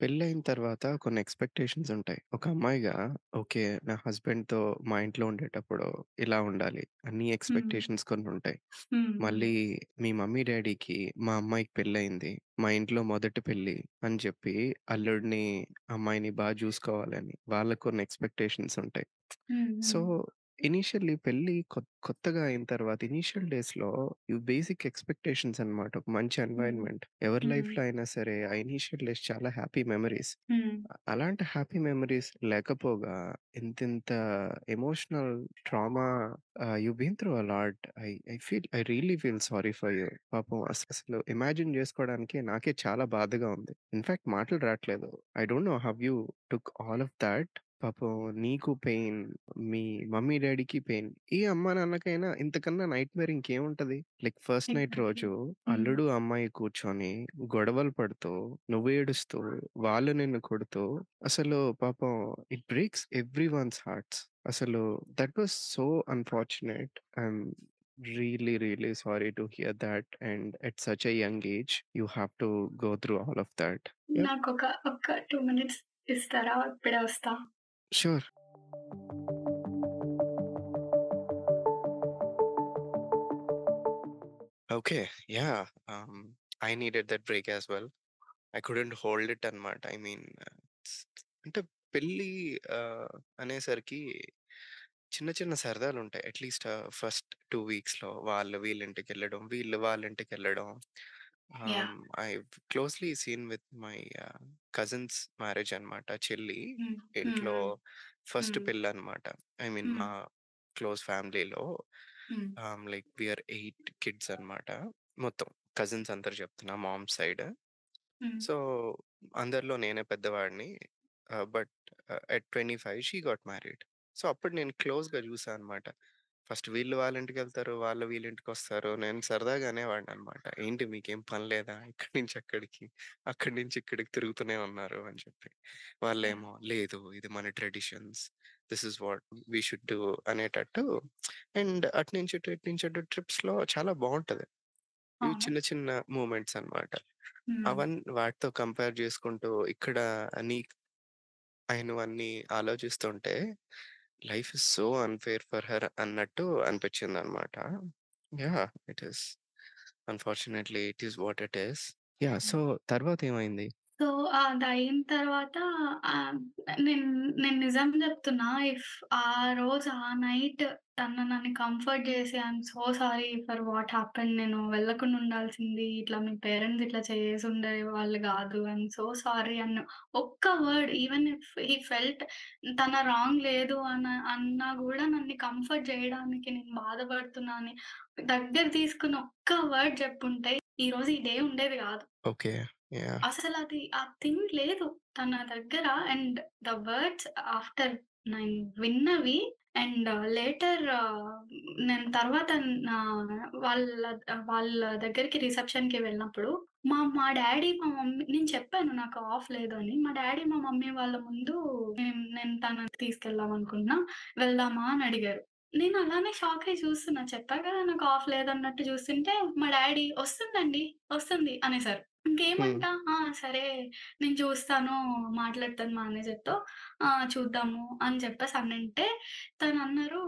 పెళ్ళయిన తర్వాత కొన్ని ఎక్స్‌పెక్టేషన్స్ ఉంటాయి. ఒక అమ్మాయిగా ఓకే. నా హస్బెండ్‌తో మా ఇంట్లో ఉండేటప్పుడు ఇలా ఉండాలి. అన్ని హ్మ్. ఎక్స్‌పెక్టేషన్స్. హ్మ్. హ్మ్. మళ్ళీ మీ మమ్మీ డ్యాడీకి మా అమ్మాయికి పెళ్ళయింది. మా ఇంట్లో మొదటి పెళ్ళి అని చెప్పి అల్లుడిని, అమ్మాయిని బా చూసుకోవాలని వాళ్ళకి కొన్ని ఎక్స్‌పెక్టేషన్స్ ఉంటాయి. హ్మ్. సో, హ్మ్. ఇనీషియల్లీ పెళ్ళి కొత్ కొత్తగా అయిన తర్వాత ఇనీషియల్ డేస్‌లో ఈ బేసిక్ ఎక్స్‌పెక్టేషన్స్ అన్నమాట. ఒక మంచి హ్మ్. ఎన్వైర్న్‌మెంట్. ఎవరి హ్మ్. లైఫ్‌లో అయినా సరే ఆ ఇనీషియల్ డేస్ చాలా హ్యాపీ మెమోరీస్. హ్మ్. అలాంటి హ్యాపీ మెమోరీస్ లేకపోగా ఇంతింత emotional trauma ah, you been through a lot. I I feel I really feel sorry for you. పాపం అస్ అసలు ఇమాజిన్ చేసుకోవడానికి నాకే చాలా బాధగా ఉంది. ఇన్‌ఫాక్ట్ మాటలు రాట్లేదు. I don't know how you took all of that. పాపం నీకు పెయిన్, మీ మమ్మీ డ్యాడీకి పెయిన్. ఏ అమ్మా నాన్నకైనా ఇంతకన్నా నైట్‌మేర్ ఇంకేముంటది? Like first night. రోజు హ్మ్. అల్లుడు, అమ్మాయి కూర్చొని గొడవలు పడుతూ, నువ్వు ఏడుస్తూ, వాళ్ళు నిన్ను కొడుతూ అసలు పాపం ఇట్ బ్రేక్స్ ఎవ్రీవన్స్ హార్ట్స్. అసలు that was so unfortunate. I'm really really sorry to hear that and at such a young age you have to go through all of that. Yeah! నాకొక ఒక 2 మినిట్స్ ఇస్తారా? ఇప్పుడే వస్తా. Sure. Okay. Yeah um, I needed that break as well. I couldn't hold it I mean అంటే పెళ్ళి అనేసరికి చిన్న చిన్న సరదాలు ఉంటాయి అట్‌లీస్ట్ ఫస్ట్ టూ వీక్స్‌లో వాళ్ళు వీళ్ళ ఇంటికెళ్ళడం, వీళ్ళు వాళ్ళ ఇంటికెళ్ళడం. Yeah! Ah, I've closely seen with my ah, cousins marriage అన్నమాట. చెల్లి. హ్మ్. ఇంట్లో hmm. First hmm. పెళ్ళన్నమాట. I mean. మా క్లోజ్ ఫ్యామిలీలో. Ah, like we are 8 kids అన్నమాట. మొత్తం కజిన్స్ అందరూ చెప్తున్నా మామ్ సైడ్. హ్మ్. సో, అందరిలో నేనే పెద్దవాడిని. But at 25 she got married. So, అప్పుడు నేను క్లోజ్‌గా చూసా అన్నమాట. ఫస్ట్ వీళ్ళు వాళ్ళ ఇంటికెళ్తారు, వాళ్ళు వీళ్ళ ఇంటికొస్తారు. నేను సరదాగా అనేవాడినన్నమాట. ఏంటి మీకేం పని లేదా? ఇక్కడి నుంచి అక్కడికి, అక్కడి నుంచి ఇక్కడికి తిరుగుతూనే ఉన్నారు అని చెప్పి. వాళ్ళేమో లేదు ఇది మన traditions. This is what we should do అనేటట్టు అండ్ అటు నుంచి ఇటు, ఇటు నుంచి అటు ట్రిప్స్‌లో చాలా బావుంటది. ఇవి అవును. చిన్న చిన్న మూమెంట్స్ అన్నమాట. హ్మ్. అవన్ వాటితో కంపేర్ చేసుకుంటూ ఇక్కడ నీ అయినవన్నీ ఆలోచిస్తుంటే life is so unfair for her అన్నట్టు అనిపించిందన్నమాట. Yeah! It is. Unfortunately it is what it is. Yeah! So, hmm. So అది అయిన తర్వాత నేను నేను నిజం చెప్తున్నా ఇఫ్ ఆ రోజు ఆ నైట్ తను నన్ను కంఫర్ట్ చేసి and so sorry for what happened నేను వెళ్ళకుండా ఉండాల్సింది. ఇట్లా మీ పేరెంట్స్ ఇట్లా చేసి ఉండే వాళ్ళు కాదు యామ్ సో సారీ అన్న ఒక్క word even if he felt తన రాంగ్ లేదు అన్న అన్నా కూడా నన్ను కంఫర్ట్ చేయడానికి నేను బాధపడుతున్నా అని దగ్గర తీసుకుని ఒక్క వర్డ్ చెప్పుంటే ఈరోజు ఈ డే ఉండేది కాదు ఓకే. యాహ్! అసలది ఆ థింగ్ లేదు తన దగ్గర. అండ్ ద వర్డ్స్ ఆఫ్టర్ నేను విన్నవి అండ్ లేటర్ నేను తర్వాత నా వాళ్ళ వాళ్ళ దగ్గరికి రిసెప్షన్‌కి వెళ్ళినప్పుడు మా మా డ్యాడీ, మా మమ్మీ నేను చెప్పాను నాకు ఆఫ్ లేదు అని. మా డ్యాడీ, మా మమ్మీ వాళ్ళ ముందు నేను నేను తనని తీసుకెళ్దాం అనుకుంటున్నా. వెళ్దామా అని అడిగారు. నేను అలానే షాక్ అయ్యి చూస్తున్నా. చెప్పా కదా నాకు ఆఫ్ లేదన్నట్టు చూస్తుంటే మా డ్యాడీ "వస్తుందండి, వస్తుంది" అనేసారు. ఇంకేమంటా, ఆ! సరే నేను చూస్తాను, మాట్లాడతాను మేనేజర్‌తో. ఆహ్, చూద్దాము అని చెప్పేసి అనంటే తనన్నారు,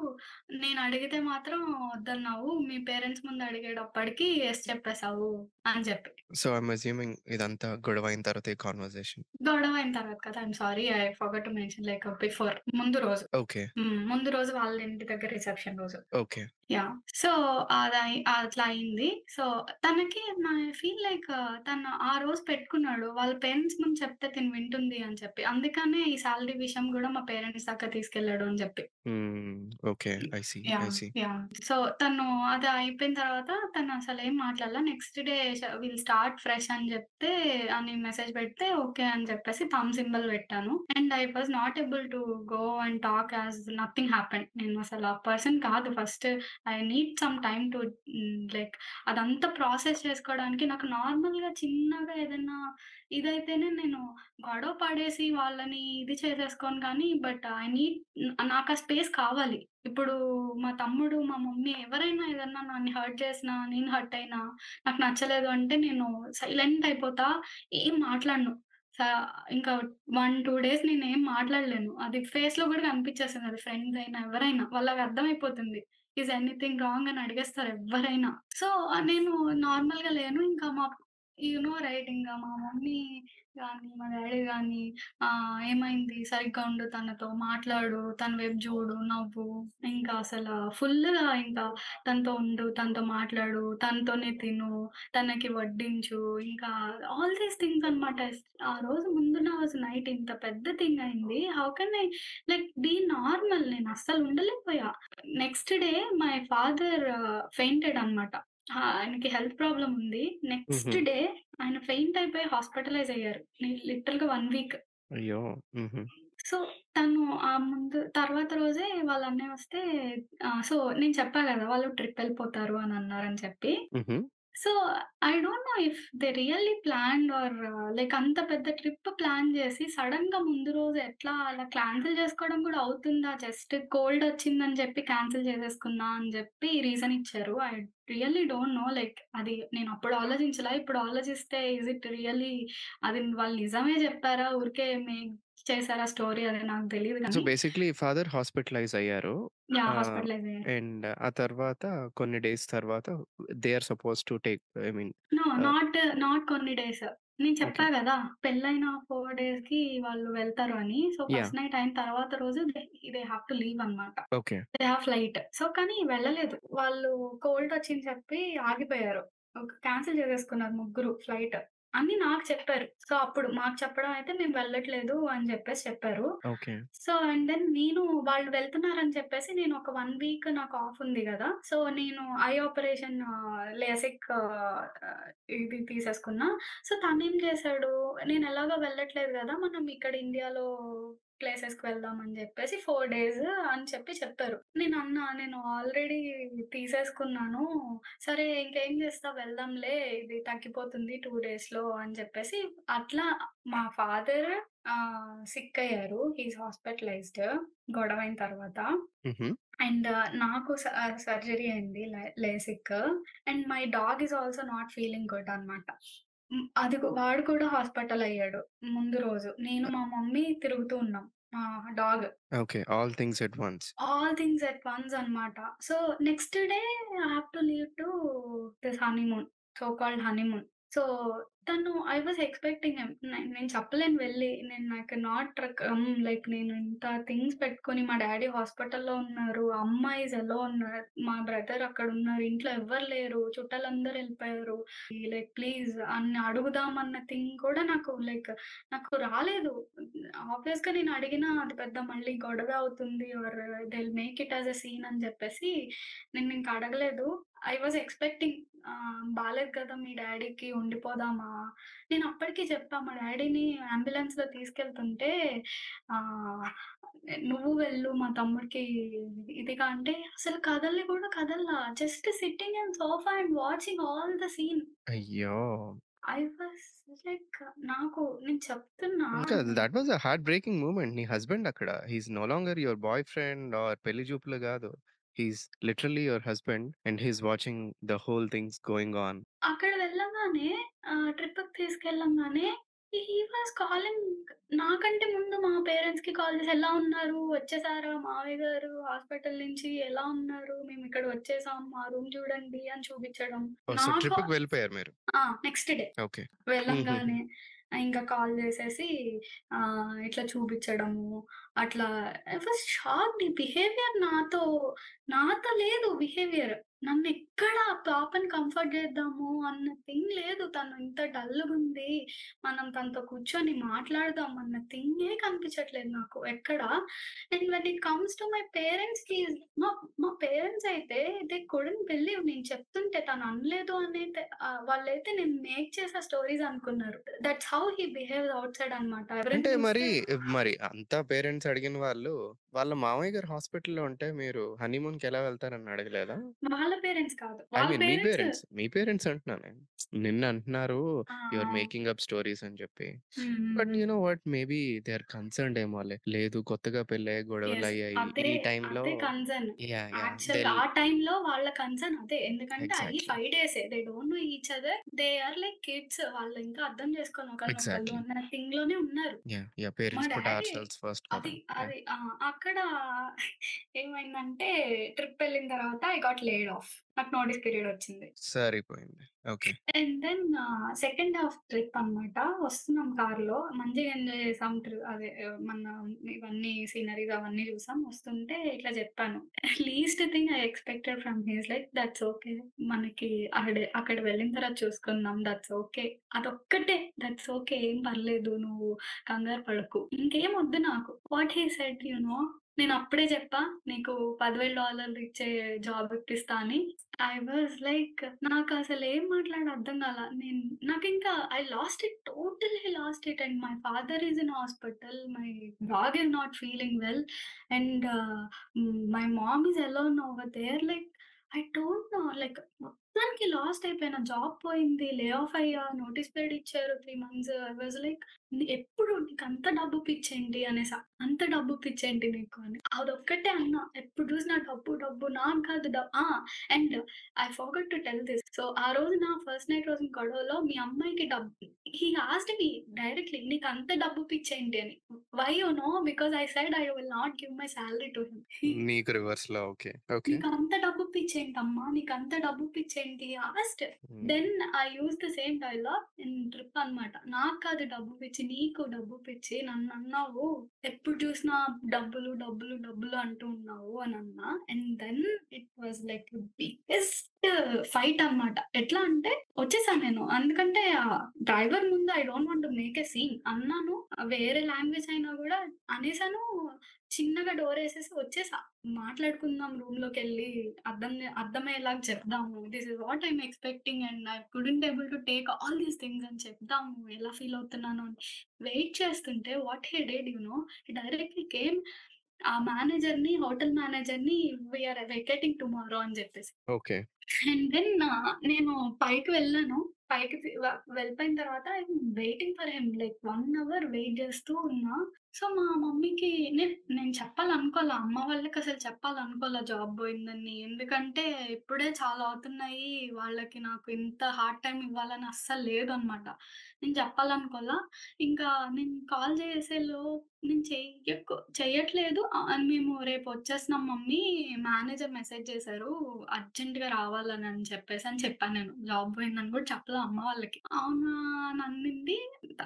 "నేనడిగితే మాత్రం వద్దన్నావు. మీ పేరెంట్స్ ముందు అడిగేటప్పటికి యెస్ చెప్పేసావు" అని చెప్పి. సో, ఐ యామ్ అస్యూమింగ్ ఇదంతా గొడవయిన తర్వాత ఈ కన్వర్జేషన్. గొడవయిన తర్వాత కదా! I am sorry I forgot to mention like before ముందు రోజు. ఓకే. ముందు రోజు వాళ్ళ ఇంటి దగ్గర రిసెప్షన్ రోజు. ఓకే. యాహ్! సో, అదయి అట్లా అయింది. సో, తనకి నా ఫీల్ లైక్ తను ఆ రోజు పెట్టుకున్నాడు. వాళ్ళ పేరెంట్స్ ముందు చెప్తే తిని వింటుంది అని చెప్పి. అందుకనే ఈ సాలరీ విషయం కూడా మా పేరెంట్స్ దాకా తీసుకెళ్ళాడు అని చెప్పి. హ్మ్. Okay. I see. I yeah! See. Yeah! So, తను అది అయిపోయిన తర్వాత తను అసలేం మాట్లాడలా. నెక్స్ట్ డే ష విల్ స్టార్ట్ ఫ్రెష్ అని చెప్తే అని మెసేజ్ పెడితే ఓకే అని చెప్పేసి థంబ్ సింబల్ పెట్టాను. And I was not able to go and talk as nothing happened. నేను అసలు ఆ పర్సన్ కాదు. First I need some time to hmm, like అదంతా ప్రాసెస్ చేసుకోవడానికి నాకు నార్మల్‌గా చిన్నగా ఏదన్నా ఇదైతేనే నేను గొడవ పడేసి వాళ్ళని ఇది చేసేసుకోను కానీ, బట్ ఐ నీడ్ నాకా స్పేస్ కావాలి. ఇప్పుడు మా తమ్ముడు, మా మమ్మీ ఎవరైనా ఏదన్నా నన్ను హర్ట్ చేసినా, నేను హర్ట్ అయినా, నాకు నచ్చలేదు అంటే నేను సైలెంట్ అయిపోతా. ఏం మాట్లాడను. ఇంకా 1, 2 డేస్ నేను ఏం మాట్లాడలేను. అది ఫేస్లో కూడా కనిపించేస్తుంది అది ఫ్రెండ్స్ అయినా, ఎవరైనా. వాళ్ళకి అర్థమైపోతుంది. ఈస్ ఎనీథింగ్ రాంగ్ అని అడిగేస్తారు ఎవ్వరైనా. సో, నేను నార్మల్గా లేను. ఇంకా మా యూ నో రైట్ ఇంకా మా మమ్మీ కానీ మా డాడీ కానీ "ఏమైంది? సరిగ్గా ఉండు తనతో, మాట్లాడు, తన వైపు చూడు నవ్వు." ఇంకా అసలు ఫుల్గా ఇంకా తనతో ఉండు, తనతో మాట్లాడు, తనతోనే తిను, తనకి వడ్డించు, ఇంకా ఆల్ దీస్ థింగ్స్ అనమాట. ఆ రోజు ముందున్న రోజు నైట్ ఇంత పెద్ద థింగ్ అయింది. How can I like be normal? నేను అస్సలు ఉండలేకపోయా. Next day my father fainted అనమాట. ఆ! ఆయనకి హెల్త్ ప్రాబ్లమ్ ఉంది. నెక్స్ట్ హుహు. డే ఆయన ఫెయింట్ అయిపోయి హాస్పిటలైజ్ అయ్యారు. లి లిటరల్‌గా 1 వీక్. అయ్యో! హుహు. సో, తను ఆ ముందు తర్వాత రోజే వాళ్ళ అన్నయ్య వస్తే ఆహ్, సో, నేను చెప్పా గదా! వాళ్ళు ట్రిప్ ఎళ్ళిపోతారు అని అన్నారని చెప్పి. హుహు. So, I don't know if they really planned or like అంత పెద్ద ట్రిప్ ప్లాన్ చేసి సడన్గా ముందు రోజు ఎట్లా అలా క్యాన్సిల్ చేసుకోవడం కూడా అవుతుందా? జస్ట్ కోల్డ్ వచ్చిందని చెప్పి క్యాన్సిల్ చేసేసుకున్నా అని చెప్పి రీజన్ ఇచ్చారు. I really don't know like అది నేను అప్పుడు ఆలోచించలా. ఇప్పుడు ఆలోచిస్తే ఈస్ ఇట్ రియల్లీ అది వాళ్ళు నిజమే చెప్పారా ఊరికే మేక్ చేసారా స్టోరీ అది నాకు తెలీదు సో, గానీ బేసిక్‌లీ ఫాదర్ హాస్పిటలైజ్ అయ్యారు. ఆహ్, హాస్పిటలైజ్ అయ్యారు. అండ్ ఆ తర్వాత కొన్ని డేస్ తర్వాత they are supposed to take I mean no. Not, not కొన్ని డేస్. నేను. చెప్పా గదా! పెళ్ళయిన 4 డేస్‌కి వాళ్ళు వెళ్తారు అని. సో! ఫస్ట్ నైట్ అయిన తర్వాత రోజు దే హావ్ టు లీవ్ అన్నమాట. Okay. They have flight. So, కానీ వెళ్ళలేదు. వాళ్ళు కోల్డ్ వచ్చింది చెప్పి ఆగిపోయారు. క్యాన్సిల్ చేసేసుకున్నారు ముగ్గురు ఫ్లైట్ అని నాకు చెప్పారు. సో, అప్పుడు మాకు చెప్పడం అయితే మేము వెళ్ళట్లేదు అని జెప్పేసి చెప్పారు. ఓకే. సో, అండ్ దెన్ నేను వాళ్ళు వెళ్తున్నారని చెప్పేసి నేను ఒక 1 వీక్ నాకు ఆఫ్ ఉంది గదా! సో, నేను ఐ ఆపరేషన్ లేసిక్ ఇది తీసేసుకున్నా. సో, తనేం జేశాడు, నేను ఎలాగో వెళ్ళట్లేదు గదా! మనం ఇక్కడ ఇండియాలో ప్లేసెస్‌కి వెళ్దాం అని జెప్పేసి 4 డేస్ అని చెప్పి చెప్పారు. నేనన్నా నేను ఆల్రెడీ తీసేసుకున్నాను. సరే ఇంకేం జేస్తావు వెళ్దాంలే ఇది తగ్గిపోతుంది 2 డేస్‌లో అని జెప్పేసి అట్లా మా ఫాదర్ సిక్ అయ్యారు. హి ఈస్ హాస్పిటలైజ్డ్ గొడవైన తర్వాత. అండ్ నాకు సర్జరీ అయింది లే lasik. And my dog is also not feeling good అన్నమాట. హ్మ్. అది కు వాడు కూడా హాస్పిటల్ అయ్యాడు ముందు రోజు. నేను మా మమ్మీ తిరుగుతూ ఉన్నాం. మా dog. Okay. All things at once. All things at once అన్నమాట. So, next day I have to leave to this honeymoon. So called honeymoon. So, తను ఐ వాస్ ఎక్స్‌పెక్టింగ్ నేను చెప్పలేను వెళ్ళి నేను నాకు నాట్ కమ్ లైక్ నేను ఇంత థింగ్స్ పెట్టుకొని మా డాడీ హాస్పిటల్‌లో ఉన్నారు. అమ్మాయి ఎలా ఉన్నారు మా బ్రదర్ అక్కడ ఉన్నారు ఇంట్లో ఎవ్వరు లేరు. చుట్టాలందరూ వెళ్ళిపోయారు లైక్ ప్లీజ్ అని అడుగుదామన్న థింగ్ కూడా నాకు లైక్ నాకు రాలేదు. ఆబ్వియస్‌గా నేను అడిగినా అది పెద్ద మళ్ళీ గొడవ అవుతుంది or they'll make it as a scene అని చెప్పేసి నేను ఇంకా అడగలేదు. ఐ వాస్ ఎక్స్‌పెక్టింగ్ బాలేదు కదా! మీ డ్యాడీకి ఉండిపోదామా? నేను అప్పటికి చెప్పా మా డ్యాడీని అంబులెన్స్‌లో తీసుకెళ్తుంటే ఆహ్, నువ్వు వెళ్ళు మా తమ్ముడికి ఇదిగా అంటే అసలు కదల్ని కూడా కదలలా. Just sitting in sofa and watching all the scene. అయ్యో! ఐ వాస్ లైక్ నాకు నేను చెప్తున్నా was a heart breaking moment. నీ హస్బాండ్ అక్కడ. He is no longer your boyfriend or పెళ్ళి చూపులు గాదు. He's literally your husband and he's watching the whole things going on. అక్కడ వెళ్ళంగానే ఆహ్, ట్రిప్‌కి తీసుకెళ్ళంగానే హీ వాస్ కాలింగ్ నాకంటే ముందు మా పేరెంట్స్‌కి కాల్ చేసి, "ఎలా ఉన్నారు? వచ్చేసారా మావయ్య గారు హాస్పిటల్ నుంచి? ఎలా ఉన్నారు? మేమిక్కడ వచ్చేసాం. మా రూమ్ చూడండి" అని చూపించడం. వెళ్ళిపోయారు మీరు. Next day. ఓకే. వెళ్ళంగానే. ఇంకా కాల్ చేసేసి ఇట్లా చూపించడము. అట్లా ఐ వాస్ షాక్డ్. ఈ బిహేవియర్ నాతో నాతో లేదు బిహేవియర్. నన్నెక్కడ పాపని కంఫర్ట్ చేద్దాము అన్న థింగ్ లేదు. తను ఇంత డల్‌గుంది. మనం తనతో కూర్చొని మాట్లాడదాం అన్న థింగే కనిపించట్లేదు నాకు ఎక్కడ. And when it comes to my పేరెంట్స్‌కి మా మా పేరెంట్స్ అయితే దే కుడెంట్ బిలీవ్ నేను చెప్తుంటే తను అనలేదు అనైతే వాళ్ళైతే నేను మేక్ చేసే స్టోరీస్ అనుకున్నారు. That's how he behaves outside అన్నమాట. ఎవరైనా అంటే మరి, మరి అంతా పేరెంట్స్ అడిగిన వాళ్ళు, వాళ్ళ మామయ్య గారు హాస్పిటల్‌లో ఉంటే మీరు హనీమూన్‌కి ఎలా వెళ్తారని అడగలేదా? వాళ్ళ పేరెంట్స్ కాదు. ఐ వాళ్ళ మీన్ మీ పేరెంట్స్ పేరెంట్స్. మీ పేరెంట్స్ అంటున్నాను నేను. నిన్న అంటున్నారు ఆ! You are ah! Making up stories అని చెప్పి. హ్మ్. But you hmm. Know what maybe they are concerned ఏమోలే. లేదు కొత్తగా పెళ్ళయ్యాయి యెస్. గొడవలయ్యాయి. అదే, ఈ టైంలో అదే కన్సర్న్. యాహ్! యాహ్! యాక్చువల్‌గా దెల్ ఆ టైంలో వాళ్ళ కన్సర్న్ అదే. ఎందుకంటే అయ్యి ఎగ్జాక్ట్‌లీ. 5 డేసే. They don't know each other. They are like kids. వాళ్ళు ఇంకా అర్థం చేసుకోని ఒకళ్ళనొకళ్ళు ఎగ్జాక్ట్‌లీ. అన్న థింగ్‌లోనే ఉన్నారు. యాహ్! యాహ్! మా పేరెంట్స్ పుట్ అవర్ ఫస్ట్ కదా! అది! అది అక్కడ ఏమైందంటే ట్రిప్ వెళ్ళిన తర్వాత ఐ గాట్ లేడ్ ఆఫ్. నాకు నోటీస్ పీరియడ్ వచ్చింది. సరిపోయింది. Okay. And then second half trip అన్నమాట. వస్తున్నాం కార్‌లో మంచిగా ఎంజాయ్ చేసాం. అదే మన ఇవన్నీ సీనరీస్ అవన్నీ చూసాం. వస్తుంటే ఇట్లా చెప్పాను. Least thing I expected from his like that's okay. మనకి అక్కడే అక్కడ వెళ్ళిన తర్వాత చూసుకుందాం. That's okay. అదొక్కటే దట్స్ ఓకే. ఏం పర్లేదు. నువ్వు కంగారు పడకు. ఇంకేం వద్దు నాకు. What he said you know నేను అప్పుడే చెప్పా నీకు $10,000 ఇచ్చే జాబ్ ఇప్పిస్తా అని. ఐ వాస్ లైక్ నాకు అసలు ఏం మాట్లాడే అర్థం కాల. నేను నాకు ఇంకా I lost it. Totally lost it. And my father is in hospital. My dog is not feeling well. And my mom is alone over there. Like I don't know like మొత్తానికి లాస్ట్ అయిపోయిన. జాబ్ పోయింది. లే ఆఫ్ అయ్యా. నోటీస్ పీరియడ్ ఇచ్చారు 3 మంత్స్. ఐ వాస్ లైక్ ఎప్పుడు నీకంత డబ్బు పిచ్చేంటి అనేసా. అంత డబ్బు పిచ్చేంటి నీకు అని. అదొక్కటే అన్నా. ఎప్పుడు చూసినా డబ్బు, డబ్బు నాకు కాదు డ ఆ! And I forgot to tell this. So, ఆ రోజున ఫస్ట్ నైట్ రోజు గొడవలో మీ అమ్మాయికి డబ్బు హి ఆస్క్డ్ మీ డైరెక్ట్‌లీ నీకంత డబ్బు పిచ్చేంటి అని. Why you know because I said I will not give my salary to him. నీకు రివర్స్‌లో ఓకే. ఓకే. నీకంత డబ్బు పిచ్చేంటమ్మా? నీకంత డబ్బు పిచ్చేంటి? Asked. Hmm. Then I used the same dialogue in trip అన్నమాట. నాకు కాదు డబ్బు పిచ్చి. నీకు డబ్బు పిచ్చి. నన్నన్నావు. ఎప్పుడు చూసినా డబ్బులు, డబ్బులు, డబ్బులు అంటూ ఉన్నావు అని అన్నా. And then it was like biggest fight అన్నమాట. ఎట్లా అంటే వచ్చేసా నేను. ఎందుకంటే డ్రైవర్ ముందు I don't want to make a scene. అన్నాను. వేరే లాంగ్వేజ్ అయినా కూడా అనేసాను. చిన్నగా డోర్ ఏసేసి వచ్చేసా. మాట్లాడుకుందాం రూమ్‌లోకెళ్ళి అర్థం అర్థమయ్యేలాగా చెప్దాము. This is what I am expecting and I couldn't able to take all these things అని చెప్దాము. ఎలా ఫీల్ అవుతున్నాను అని. వెయిట్ చేస్తుంటే what he did you know directly came ఆ మేనేజర్‌ని హోటల్ మేనేజర్‌ని వి ఆర్ వెకేటింగ్ టుమారో అని చెప్పేసి. ఓకే. అండ్ దెన్ నేను పైకి వెళ్ళాను. పైకి వెళ్ళిపోయిన తర్వాత I am waiting for him like 1 hour wait చేస్తూ ఉన్నా. సో, మా మమ్మీకి నేను నేను చెప్పాలనుకోలా. అమ్మ వాళ్ళకసలు చెప్పాలనుకోలే జాబ్ పోయిందని. ఎందుకంటే ఇప్పుడే చాలా అవుతున్నాయి. వాళ్ళకి నాకు ఇంత హార్డ్ టైమ్ ఇవ్వాలని అస్సలు లేదన్నమాట. నేను చెప్పాలనుకోలా. ఇంకా నేను కాల్ చేసేలో నేను చెయ్యకు చెయ్యట్లేదు. ఆహ్, మేము రేపు వచ్చేస్తున్నాం మమ్మీ మేనేజర్ మెసేజ్ చేశారు. అర్జెంట్‌గా రావాలని అని చెప్పేసి అని చెప్పాను నేను. జాబ్ పోయిందని కూడా చెప్పలా అమ్మ వాళ్ళకి. అవునా అని అనింది.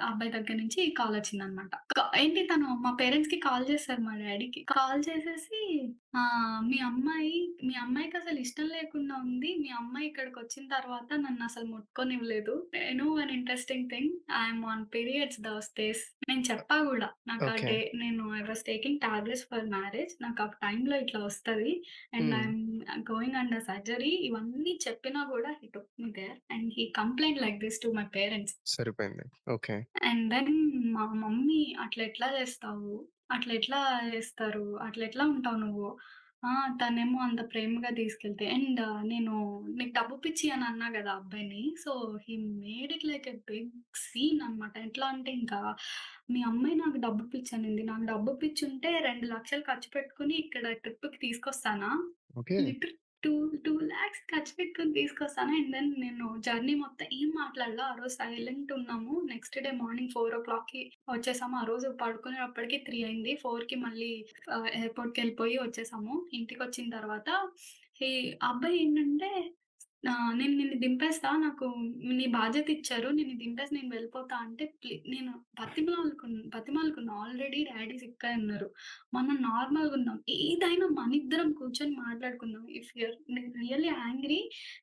అబ్బాయి దగ్గర నుంచి కాల్ వచ్చిందన్నమాట. క ఏంటి తను మా పేరెంట్స్కి కాల్ చేశారు మా డాడీకి కాల్ చేసేసి ఆ మీ అమ్మాయి మీ అమ్మాయికి అసలు ఇష్టం లేకుండా ఉంది. మీ అమ్మాయి ఇక్కడికి వచ్చిన తర్వాత నన్ను అసలు you know one interesting thing I on periods those days. నేను చెప్పా కూడా. నాకు ఆ ఓకే. డే నేను I was taking tablets for marriage. నాకు ఆ టైంలో ఇట్లా వస్తది. And I hmm. Am going under surgery. ఇవన్నీ చెప్పినా కూడా he took me there and he complaint like this to my parents. సరిపోయింది. ఓకే. అండ్ దెన్ మా మమ్మీ "అట్లా ఎట్లా చేస్తావు? అట్లా ఎట్లా చేస్తారు? అట్లా ఎట్లా ఉంటావు నువ్వు? ఆ! తనేమో అంత ప్రేమగా తీసుకెళ్తే అండ్ నేను నీకు డబ్బు పిచ్చి అని అన్నా గదా! అబ్బాయిని. So, he made it like a big scene అనమాట. ఎట్లా అంటే ఇంకా మీ అమ్మాయి నాకు డబ్బు పిచ్చనింది. నాకు డబ్బు పిచ్చుంటే 2,00,000 ఖర్చు పెట్టుకొని ఇక్కడ ట్రిప్‌కి తీసుకొస్తానా? ఓకే. లిటర్ టూ టూ లాక్స్ ఖర్చు పెట్టుకొని తీసుకొస్తాను. అండ్ దెన్ నేను జర్నీ మొత్తం ఏం మాట్లాడలా. ఆ రోజు సైలెంట్ ఉన్నాము. నెక్స్ట్ డే మార్నింగ్ 4:00కి వచ్చేసాము. ఆ రోజు పడుకునేటప్పటికి త్రీ అయింది. ఫోర్కి మళ్ళీ ఆహ్, ఎయిర్‌పోర్ట్‌కెళ్ళిపోయి వచ్చేసాము. ఇంటికి వచ్చిన తర్వాత ఈ అబ్బాయి ఏంటంటే నేను నిన్ను దింపేస్తా. నాకు నీ బాధ్యత ఇచ్చారు. నిన్ను దింపేసి నేను వెళ్ళిపోతా అంటే ప్లీ నేను బతిమలాలుకున్ బతిమాలుకున్నా. ఆల్రెడీ డాడీస్ సిక్ ఉన్నారు. మనం నార్మల్‌గా ఉన్నాం ఏదైనా మనిద్దరం కూర్చొని మాట్లాడుకుందాం. If you are really angry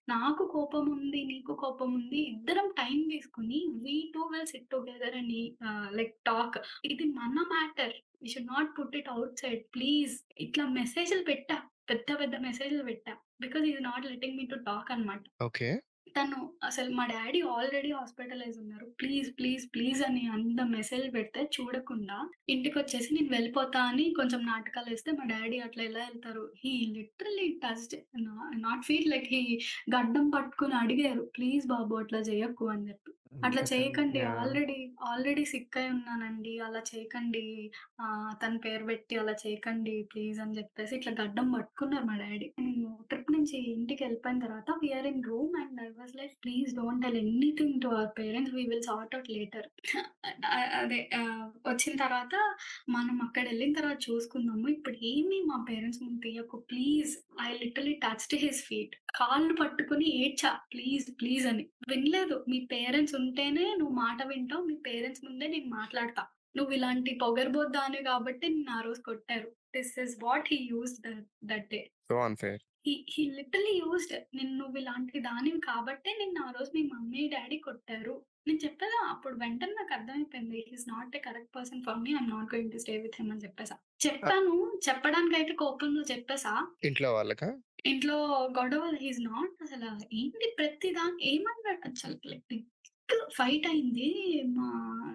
నాకు కోపం ఉంది. నీకు కోపం ఉంది. ఇద్దరం టైం తీసుకొని we two will sit together అని ఆహ్, లైక్ టాక్. ఇది మన matter. We should not put it outside please. ఇట్లా మెసేజ్‌లు పెట్టా. పెద్ద పెద్ద మెసేజ్‌లు పెట్టా. Because he is not letting me to talk అన్నమాట. ఓకే. తను అసలు మా డ్యాడీ ఆల్రెడీ హాస్పిటలైజ్ ఉన్నారు. ప్లీజ్, ప్లీజ్, ప్లీజ్ అని అంత మెసేజ్ పెడితే చూడకుండా ఇంటికొచ్చేసి నేను వెళ్ళిపోతా అని కొంచెం నాటకాలేస్తే మా డ్యాడీ అట్లా ఎలా ఎళ్తారు? హి లిటరల్లీ టచ్డ్ నా నాట్ ఫీల్ లైక్ హి గడ్డం పట్టుకొని అడిగారు. ప్లీజ్ బాబు అట్లా చేయకు అని చెప్పి. అట్లా అంటే చేయకండి. ఆల్రెడీ, ఆల్రెడీ సిక్ అయి ఉన్నానండి. అలా చేయకండి. తన పేరు పెట్టి అలా చేయకండి ప్లీజ్ అని చెప్పేసి ఇట్లా గడ్డం పట్టుకున్నారు మా డ్యాడీ. నేను ట్రిప్ నుంచి ఇంటికెళ్ళిపోయిన తర్వాత we are in room and I was like please don't tell anything to our parents. We will sort out later. అదే వచ్చిన తర్వాత మనం అక్కడెళ్ళిన తర్వాత చూసుకుందాము. ఇప్పుడు ఏమి మా పేరెంట్స్ ముందు తీయకు please. I literally touched his feet. కాళ్ళు పట్టుకొని ఏడ్చా. ప్లీజ్, ప్లీజ్ అని. వినలేదు. మీ పేరెంట్స్ ఉంటేనే నువ్వు మాట వింటావు. మీ పేరెంట్స్ ముందే నేను మాట్లాడతా. నువ్వు ఇలాంటి పొగరుబోతుదానివి కాబట్టి నిన్ను ఆ రోజు కొట్టారు. This is what he used that day. So. He used నిన్ను నువ్వు ఇలాంటి దానివి కాబట్టే నిన్ను ఆ రోజు మీ మమ్మీ, డ్యాడీ కొట్టారు. నేను చెప్పేదా అప్పుడు వెంటనే నాకు అర్థమైపోయింది. Is not a correct person for me. I am not going to stay with him అని చెప్పేసా. చెప్పాను. చెప్పడానికైతే కోపంలో చెప్పేసా. ఇంట్లో వాళ్ళకా? ఇంట్లో గొడవలు హి ఈస్ నాట్ అసల ఏంటి ప్రతి దానికి ఏమన్నాడు అసలు ఫైట్ అయింది. మా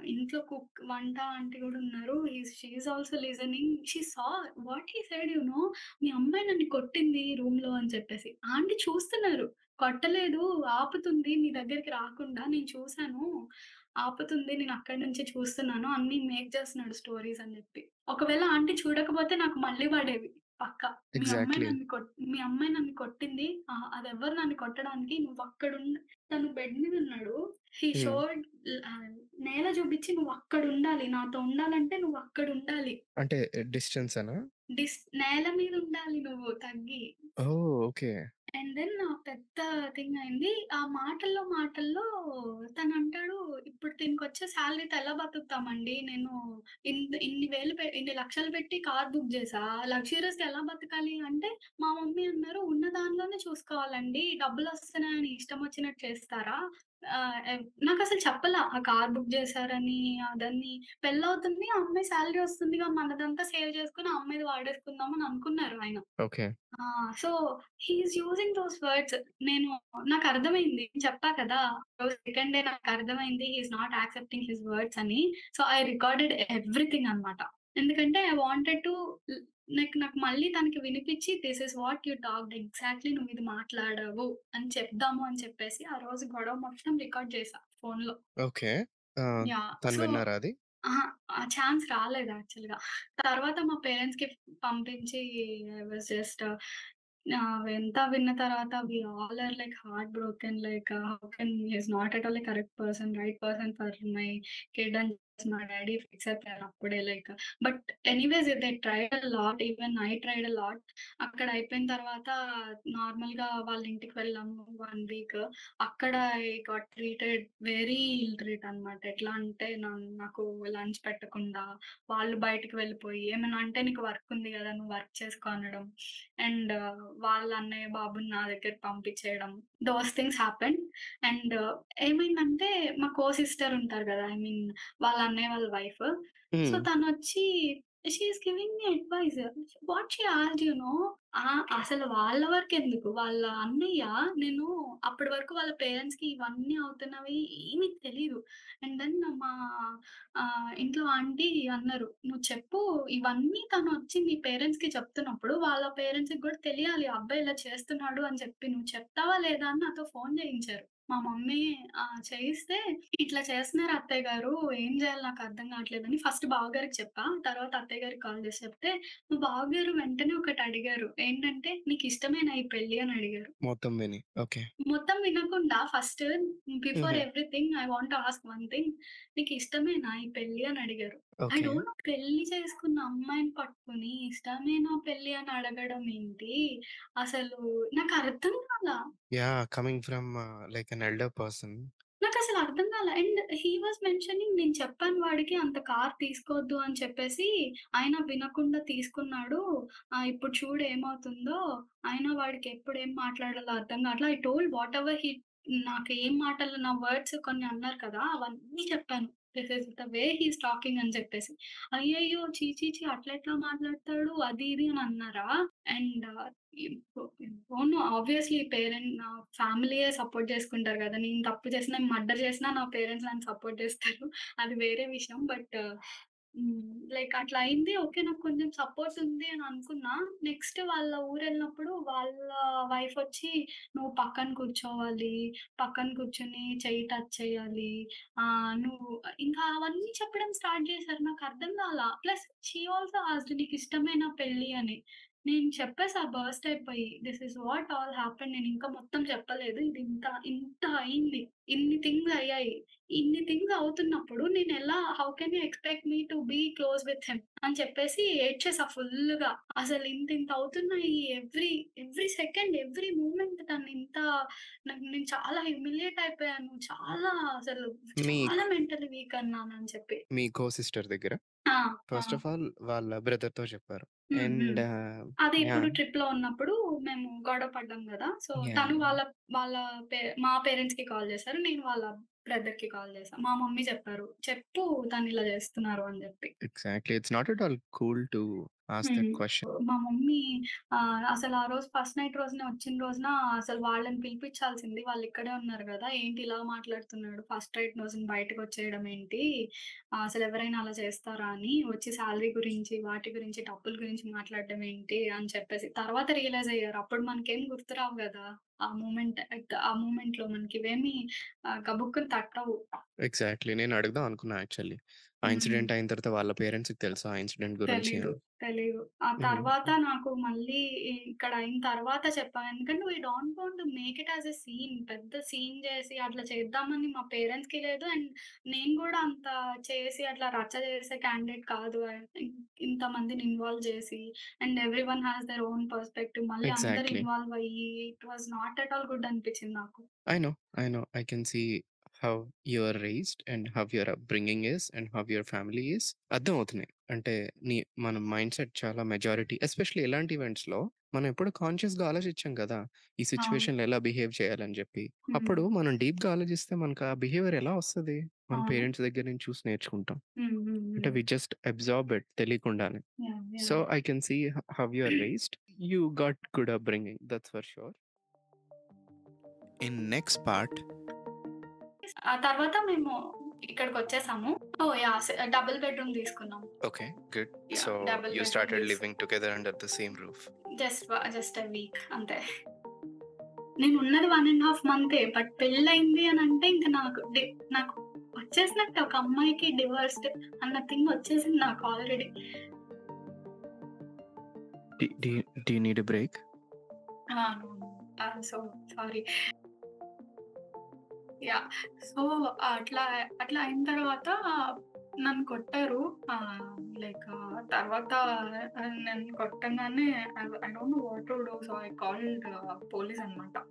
ఇంట్లో కుక్ వంట ఆంటీ కూడా ఉన్నారు. She also listening. She saw what he said you know మీ అమ్మాయి నన్ను కొట్టింది రూమ్లో అని చెప్పేసి. ఆంటీ చూస్తున్నారు. కొట్టలేదు. ఆపుతుంది మీ దగ్గరికి రాకుండా. నేను చూశాను ఆపుతుంది. నేను అక్కడి నుంచి చూస్తున్నాను. అన్ని మేక్ చేస్తున్నాడు స్టోరీస్ అని చెప్పి. ఒకవేళ ఆంటీ చూడకపోతే నాకు మళ్ళీ పడేవి పక్కా. మీ అమ్మాయి. నన్ను మీ అమ్మాయి నన్ను కొట్టింది. ఆహ్, అదెవ్వరు నన్ను కొట్టడానికి నువ్వక్కడుండ తను బెడ్ మీద ఉన్నాడు. హి ఆహ్, నేల చూపించి నువ్వక్కడుండాలి. నాతో ఉండాలంటే నువ్వక్కడుండాలి. అంటే డిస్టెన్సేనా? డిస్ నేల మీద ఉండాలి నువ్వు తగ్గి. ఓకే. అండ్ దెన్ పెద్ద థింగ్ అయింది. ఆ మాటల్లో మాటల్లో తనంటాడు, "ఇప్పుడు దీనికి వచ్చే సాలరీతో ఎలా బతుకుతామండి? నేను ఇన్ని ఇన్ని వేలు పె ఇన్ని లక్షలు పెట్టి కార్ బుక్ చేసా లక్షరీస్ ఎలా బతకాలి?" అంటే మా మమ్మీ అన్నారు, "ఉన్న దానిలోనే చూసుకోవాలండి. డబ్బులు వస్తున్నాయని ఇష్టం వచ్చినట్టు చేస్తారా?" ఎవ్ నాకసలు చెప్పలా. ఆ కార్ బుక్ చేశారని, అదని. పెళ్ళవుతుంది. ఆ అమ్మాయి సాలరీ వస్తుందిగా మనదంతా సేవ్ చేసుకొని ఆ అమ్మాయిది వాడేసుకుందాం అని అనుకున్నారు ఆయన. Okay. So, he is using those words. నేను నాకర్థమైంది. చెప్పా కదా! సెకండ్ డే నాకర్థమైంది. He is not accepting his words అని. సో, ఐ రికార్డెడ్ ఎవ్రీథింగ్ అన్నమాట. ఎందుకంటే ఐ వాంటెడ్ టు లైక్ నాకు మళ్ళీ తనకి వినిపించి this is what you talked exactly నువ్వు ఇది మాట్లాడావు అని చెప్దాము అని చెప్పేసి ఆ రోజు గొడవ మొత్తం రికార్డ్ చేశా ఫోన్‌లో. ఓకే. ఆహ్, యాహ్! తను సో విన్నారా అది? ఆ ఛాన్స్ రాలేదు యాక్చువల్‌గా. తర్వాత మా పేరెంట్స్‌కి పంపించి ఐ వాస్ జస్ట్ అంతా విన్న తర్వాత we all are like heart broken like how can is not at all correct person, right person for my kid అని మా డ్యాడీ ఫిక్స్ అయిపోయారు అప్పుడే like. But anyways they tried a lot. Even I tried a lot. అక్కడ అయిపోయిన తర్వాత నార్మల్గా వాళ్ళ ఇంటికి వెళ్ళాము వన్ వీక్. అక్కడ I got treated very ill treat అన్నమాట. ఎట్లా అంటే నాకు లంచ్ పెట్టకుండా, వాళ్ళు బయటికి వెళ్ళిపోయి ఏమైనా అంటే "నీకు వర్క్ ఉంది కదా! నువ్వు వర్క్ చేసుకో" అనడం. అండ్ వాళ్ళ అన్నయ్య బాబుని నా దగ్గర పంపించేయడం. దోస్ థింగ్స్ హ్యాపెన్ అండ్ ఏమైందంటే మా కో సిస్టర్ ఉంటారు కదా! ఐ మీన్ వాళ్ళ అన్నయ్య వాళ్ళ wife. So, hmm. తనొచ్చి she is giving me advice. What she asked you know అసలు వాళ్ళ వరకెందుకు వాళ్ళ అన్నయ్య నేను అప్పటి వరకు వాళ్ళ పేరెంట్స్‌కి ఇవన్నీ అవుతున్నవి ఏమీ తెలీదు. అండ్ దెన్ మా ఇంట్లో ఆంటీ అన్నారు, "నువ్వు చెప్పు ఇవన్నీ తనొచ్చి మీ పేరెంట్స్‌కి చెప్తున్నప్పుడు వాళ్ళ పేరెంట్స్‌కి గూడా తెలియాలి. ఆ అబ్బాయి ఇలా చేస్తున్నాడు అని చెప్పి. నువ్వు చెప్తావా లేదా?" అని నాతో ఫోన్ చేయించారు. మా మమ్మీ చేయిస్తే "ఇట్లా చేస్తున్నారు అత్తయ్య గారు. ఏం చేయాలో నాకు అర్థం కావట్లేదని" ఫస్ట్ బావగారికి చెప్పా. తర్వాత అత్తయ్య గారికి కాల్ చేసి చెప్తే, మా బావగారు వెంటనే ఒకటి అడిగారు. ఏంటంటే, "నీకిష్టమేనా ఈ పెళ్ళి?" అని అడిగారు. మొత్తం విని. ఓకే. మొత్తం వినకుండా first before. Everything I want ask one thing. "నీకిష్టమేనా ఈ పెళ్ళి?" అని అడిగారు. I okay. డోంట్ నో పెళ్ళి చేసుకున్న అమ్మాయిని పట్టుకొని ఇష్టమేనా పెళ్ళి అని అడగడం ఏంటి? అసలు నాకు అర్థం కాలా. Yeah! Coming from like an elder person. నాకసలు అర్థం కాలా. అండ్ హి వాస్ మెన్షనింగ్ నేను చెప్పాను వాడికి అంత కార్ తీసుకోవద్దు అని చెప్పేసి, అయినా వినకుండా తీసుకున్నాడు. ఇప్పుడు చూడు ఏమవుతుందో. అయినా వాడికి ఎప్పుడు ఏం మాట్లాడాలో అర్థం కావట్లే. ఐ టోల్డ్ వాటెవర్ హి నాకు ఏం మాటలు నా వర్డ్స్ కొన్ని అన్నారు కదా! అవన్నీ చెప్పాను. This is the way he's talking అని చెప్పేసి. అయ్యయ్యో! చీచీచి అట్లెట్లా మాట్లాడతాడు అది ఇది అని అన్నారా? అండ్ ఇప్పు అవును. ఆబ్వియస్‌లీ పేరెంట్ నా ఫ్యామిలీయే సపోర్ట్ చేసుకుంటారు కదా! నేను తప్పు చేసినా, మర్డర్ చేసినా నా పేరెంట్స్ నన్ను సపోర్ట్ చేస్తారు. అది వేరే విషయం. బట్ లైక్ అట్లా అయింది. ఓకే. నాకు కొంచెం సపోర్ట్ ఉంది అని అనుకున్నా. నెక్స్ట్ వాళ్ళ ఊరు వెళ్ళినప్పుడు వాళ్ళ వైఫ్ వచ్చి, "నువ్వు పక్కన కూర్చోవాలి. పక్కన కూర్చొని చెయ్యి టచ్ చేయాలి. ఆ నువ్వు" ఇంకా అవన్నీ చెప్పడం స్టార్ట్ చేశారు. నాకు అర్థం కాలా. ప్లస్ షీ ఆల్సో నీకు ఇష్టమైన పెళ్ళి" అని. నేను చెప్పేసా బర్స్ట్ అయిపోయి. This is what all happened. నేను ఇంకా మొత్తం చెప్పలేదు. ఇది ఇంత ఇంత అయింది. ఇన్ని థింగ్స్ అయ్యాయి. ఇన్ని థింగ్స్ అవుతున్నప్పుడు నేనెలా how can you expect me to be close with him అని చెప్పేసి ఏడ్చేసా ఫుల్లుగా. అసలు ఇంత ఇంత అవుతున్నాయి. Every every second, every moment తను ఇంత నాకు నేను చాలా హ్యూమిలియేట్ అయిపోయాను. చాలా అసలు చాలా మెంటల్లీ వీక్ అన్నానని చెప్పి. మీ కో సిస్టర్ దగ్గర? ఆ! ఫస్ట్ ఆ! ఆఫ్ ఆల్ వాళ్ళ బ్రదర్‌తో చెప్పారు. అండ్ అది ఇప్పుడు యాహ్! ట్రిప్‌లో ఉన్నప్పుడు మేము గొడవ పడ్డాం గదా! సో, తను! వాళ్ళ వాళ్ళ పే మా పేరెంట్స్‌కి కాల్ చేశారు. నేను వాళ్ళ బ్రదర్‌కి కాల్ చేశా. మా మమ్మీ చెప్పారు. "చెప్పు తనిలా చేస్తున్నారు" అని జెప్పి. Exactly. It's not at all cool to ask that. మా మమ్మీ అసలు ఆ రోజు ఫస్ట్ నైట్ రోజున వచ్చిన రోజున అసలు వాళ్ళని పిలిపించాల్సింది. వాళ్ళు ఇక్కడే ఉన్నారు గదా! ఏంటి ఇలా మాట్లాడుతున్నాడు? ఫస్ట్ నైట్ రోజున బయటకొచ్చేయడం ఏంటి? ఆహ్, అసలు ఎవరైనా అలా చేస్తారా అని వచ్చి సాలరీ గురించి, వాటి గురించి, డబ్బుల గురించి మాట్లాడడం ఏంటి అని చెప్పేసి. తర్వాత రియలైజ్ అయ్యారు. అప్పుడు మనకేం గుర్తురావు గదా! ఆ మూమెంట్ ఆ ఆ మూమెంట్‌లో మనకి ఇవేమి ఆహ్, గబుక్కున తట్టవు. ఎగ్జాక్ట్‌లీ. నేను అడుగుదాం అనుకున్నా యాక్చువల్లీ. ఆ హ్మ్. ఇన్సిడెంట్ అయిన తర్వాత వాళ్ళ పేరెంట్స్‌కి తెలుసా ఆ ఇన్సిడెంట్ గురించి తెలీదు. అని? తెలీదు. ఆ హ్మ్. తర్వాత నాకు మళ్ళీ ఇక్కడ అయిన తర్వాత చెప్పా. ఎందుకంటే we don't want to make it as a scene. పెద్ద సీన్ చేసి అట్లా చేద్దామని మా పేరెంట్స్‌కి లేదు. అండ్ నేను గూడా అంత చేసి అట్లా రచ్చ చేసే క్యాండిడేట్ కాదు. ఇన్ ఇంతమందిని ఇన్వాల్వ్ చేసి and everyone has their own perspective. మళ్ళీ అందరూ ఎగ్జాక్ట్‌లీ. ఇన్వాల్వ్ అయ్యి it was not at all good అనిపించింది నాకు. I know. I know. I can see how you are raised and how your upbringing is and how your family is. అర్థమవుతున్నాయి. అంటే నీ మన మైండ్‌సెట్ చాలా మెజారిటీ ఎస్పెషల్లీ ఇలాంటి ఈవెంట్స్‌లో మనం ఎప్పుడు కాన్షియస్‌గా ఆలోచించం కదా! ఈ అవును. సిట్యుయేషన్‌లో ఎలా బిహేవ్ చేయాలని చెప్పి. అప్పుడు మనం డీప్‌గా ఆలోచిస్తే మనకు ఆ బిహేవియర్ ఎలా వస్తది? మన అవును. పేరెంట్స్ దగ్గర నుంచి చూసి నేర్చుకుంటాం. అంటే. వి జస్ట్ అబ్సార్బ్ ఇట్ తెలియకుండానే. So! I can see how you are raised. You got good upbringing. That's for sure. In next part ఆ తర్వాత మేము ఇక్కడికొచ్చేసాము. ఓహ్! యాహ్! స డబుల్ బెడ్‌రూమ్ తీసుకున్నాం. Okay. Good. So, you started living together under the same roof. Just just a week అంతే. నేనున్నది 1 ½ మంతే. బట్ పెళ్ళయింది అనంటే ఇంక నాకు నాకు వచ్చేసినట్టే ఒక అమ్మాయికి డివోర్స్‌డ్ అన్న థింగ్ వచ్చేసింది నాకు ఆల్రెడీ. డి D do you need a break? Ah! Ah! So, sorry. Yeah so, అట్లా అట్లా అయిన తర్వాత నన్ను కొట్టారు. లైక్ తర్వాత నన్ను కొట్టగానే I don't know what to do. So, I called police అనమాట.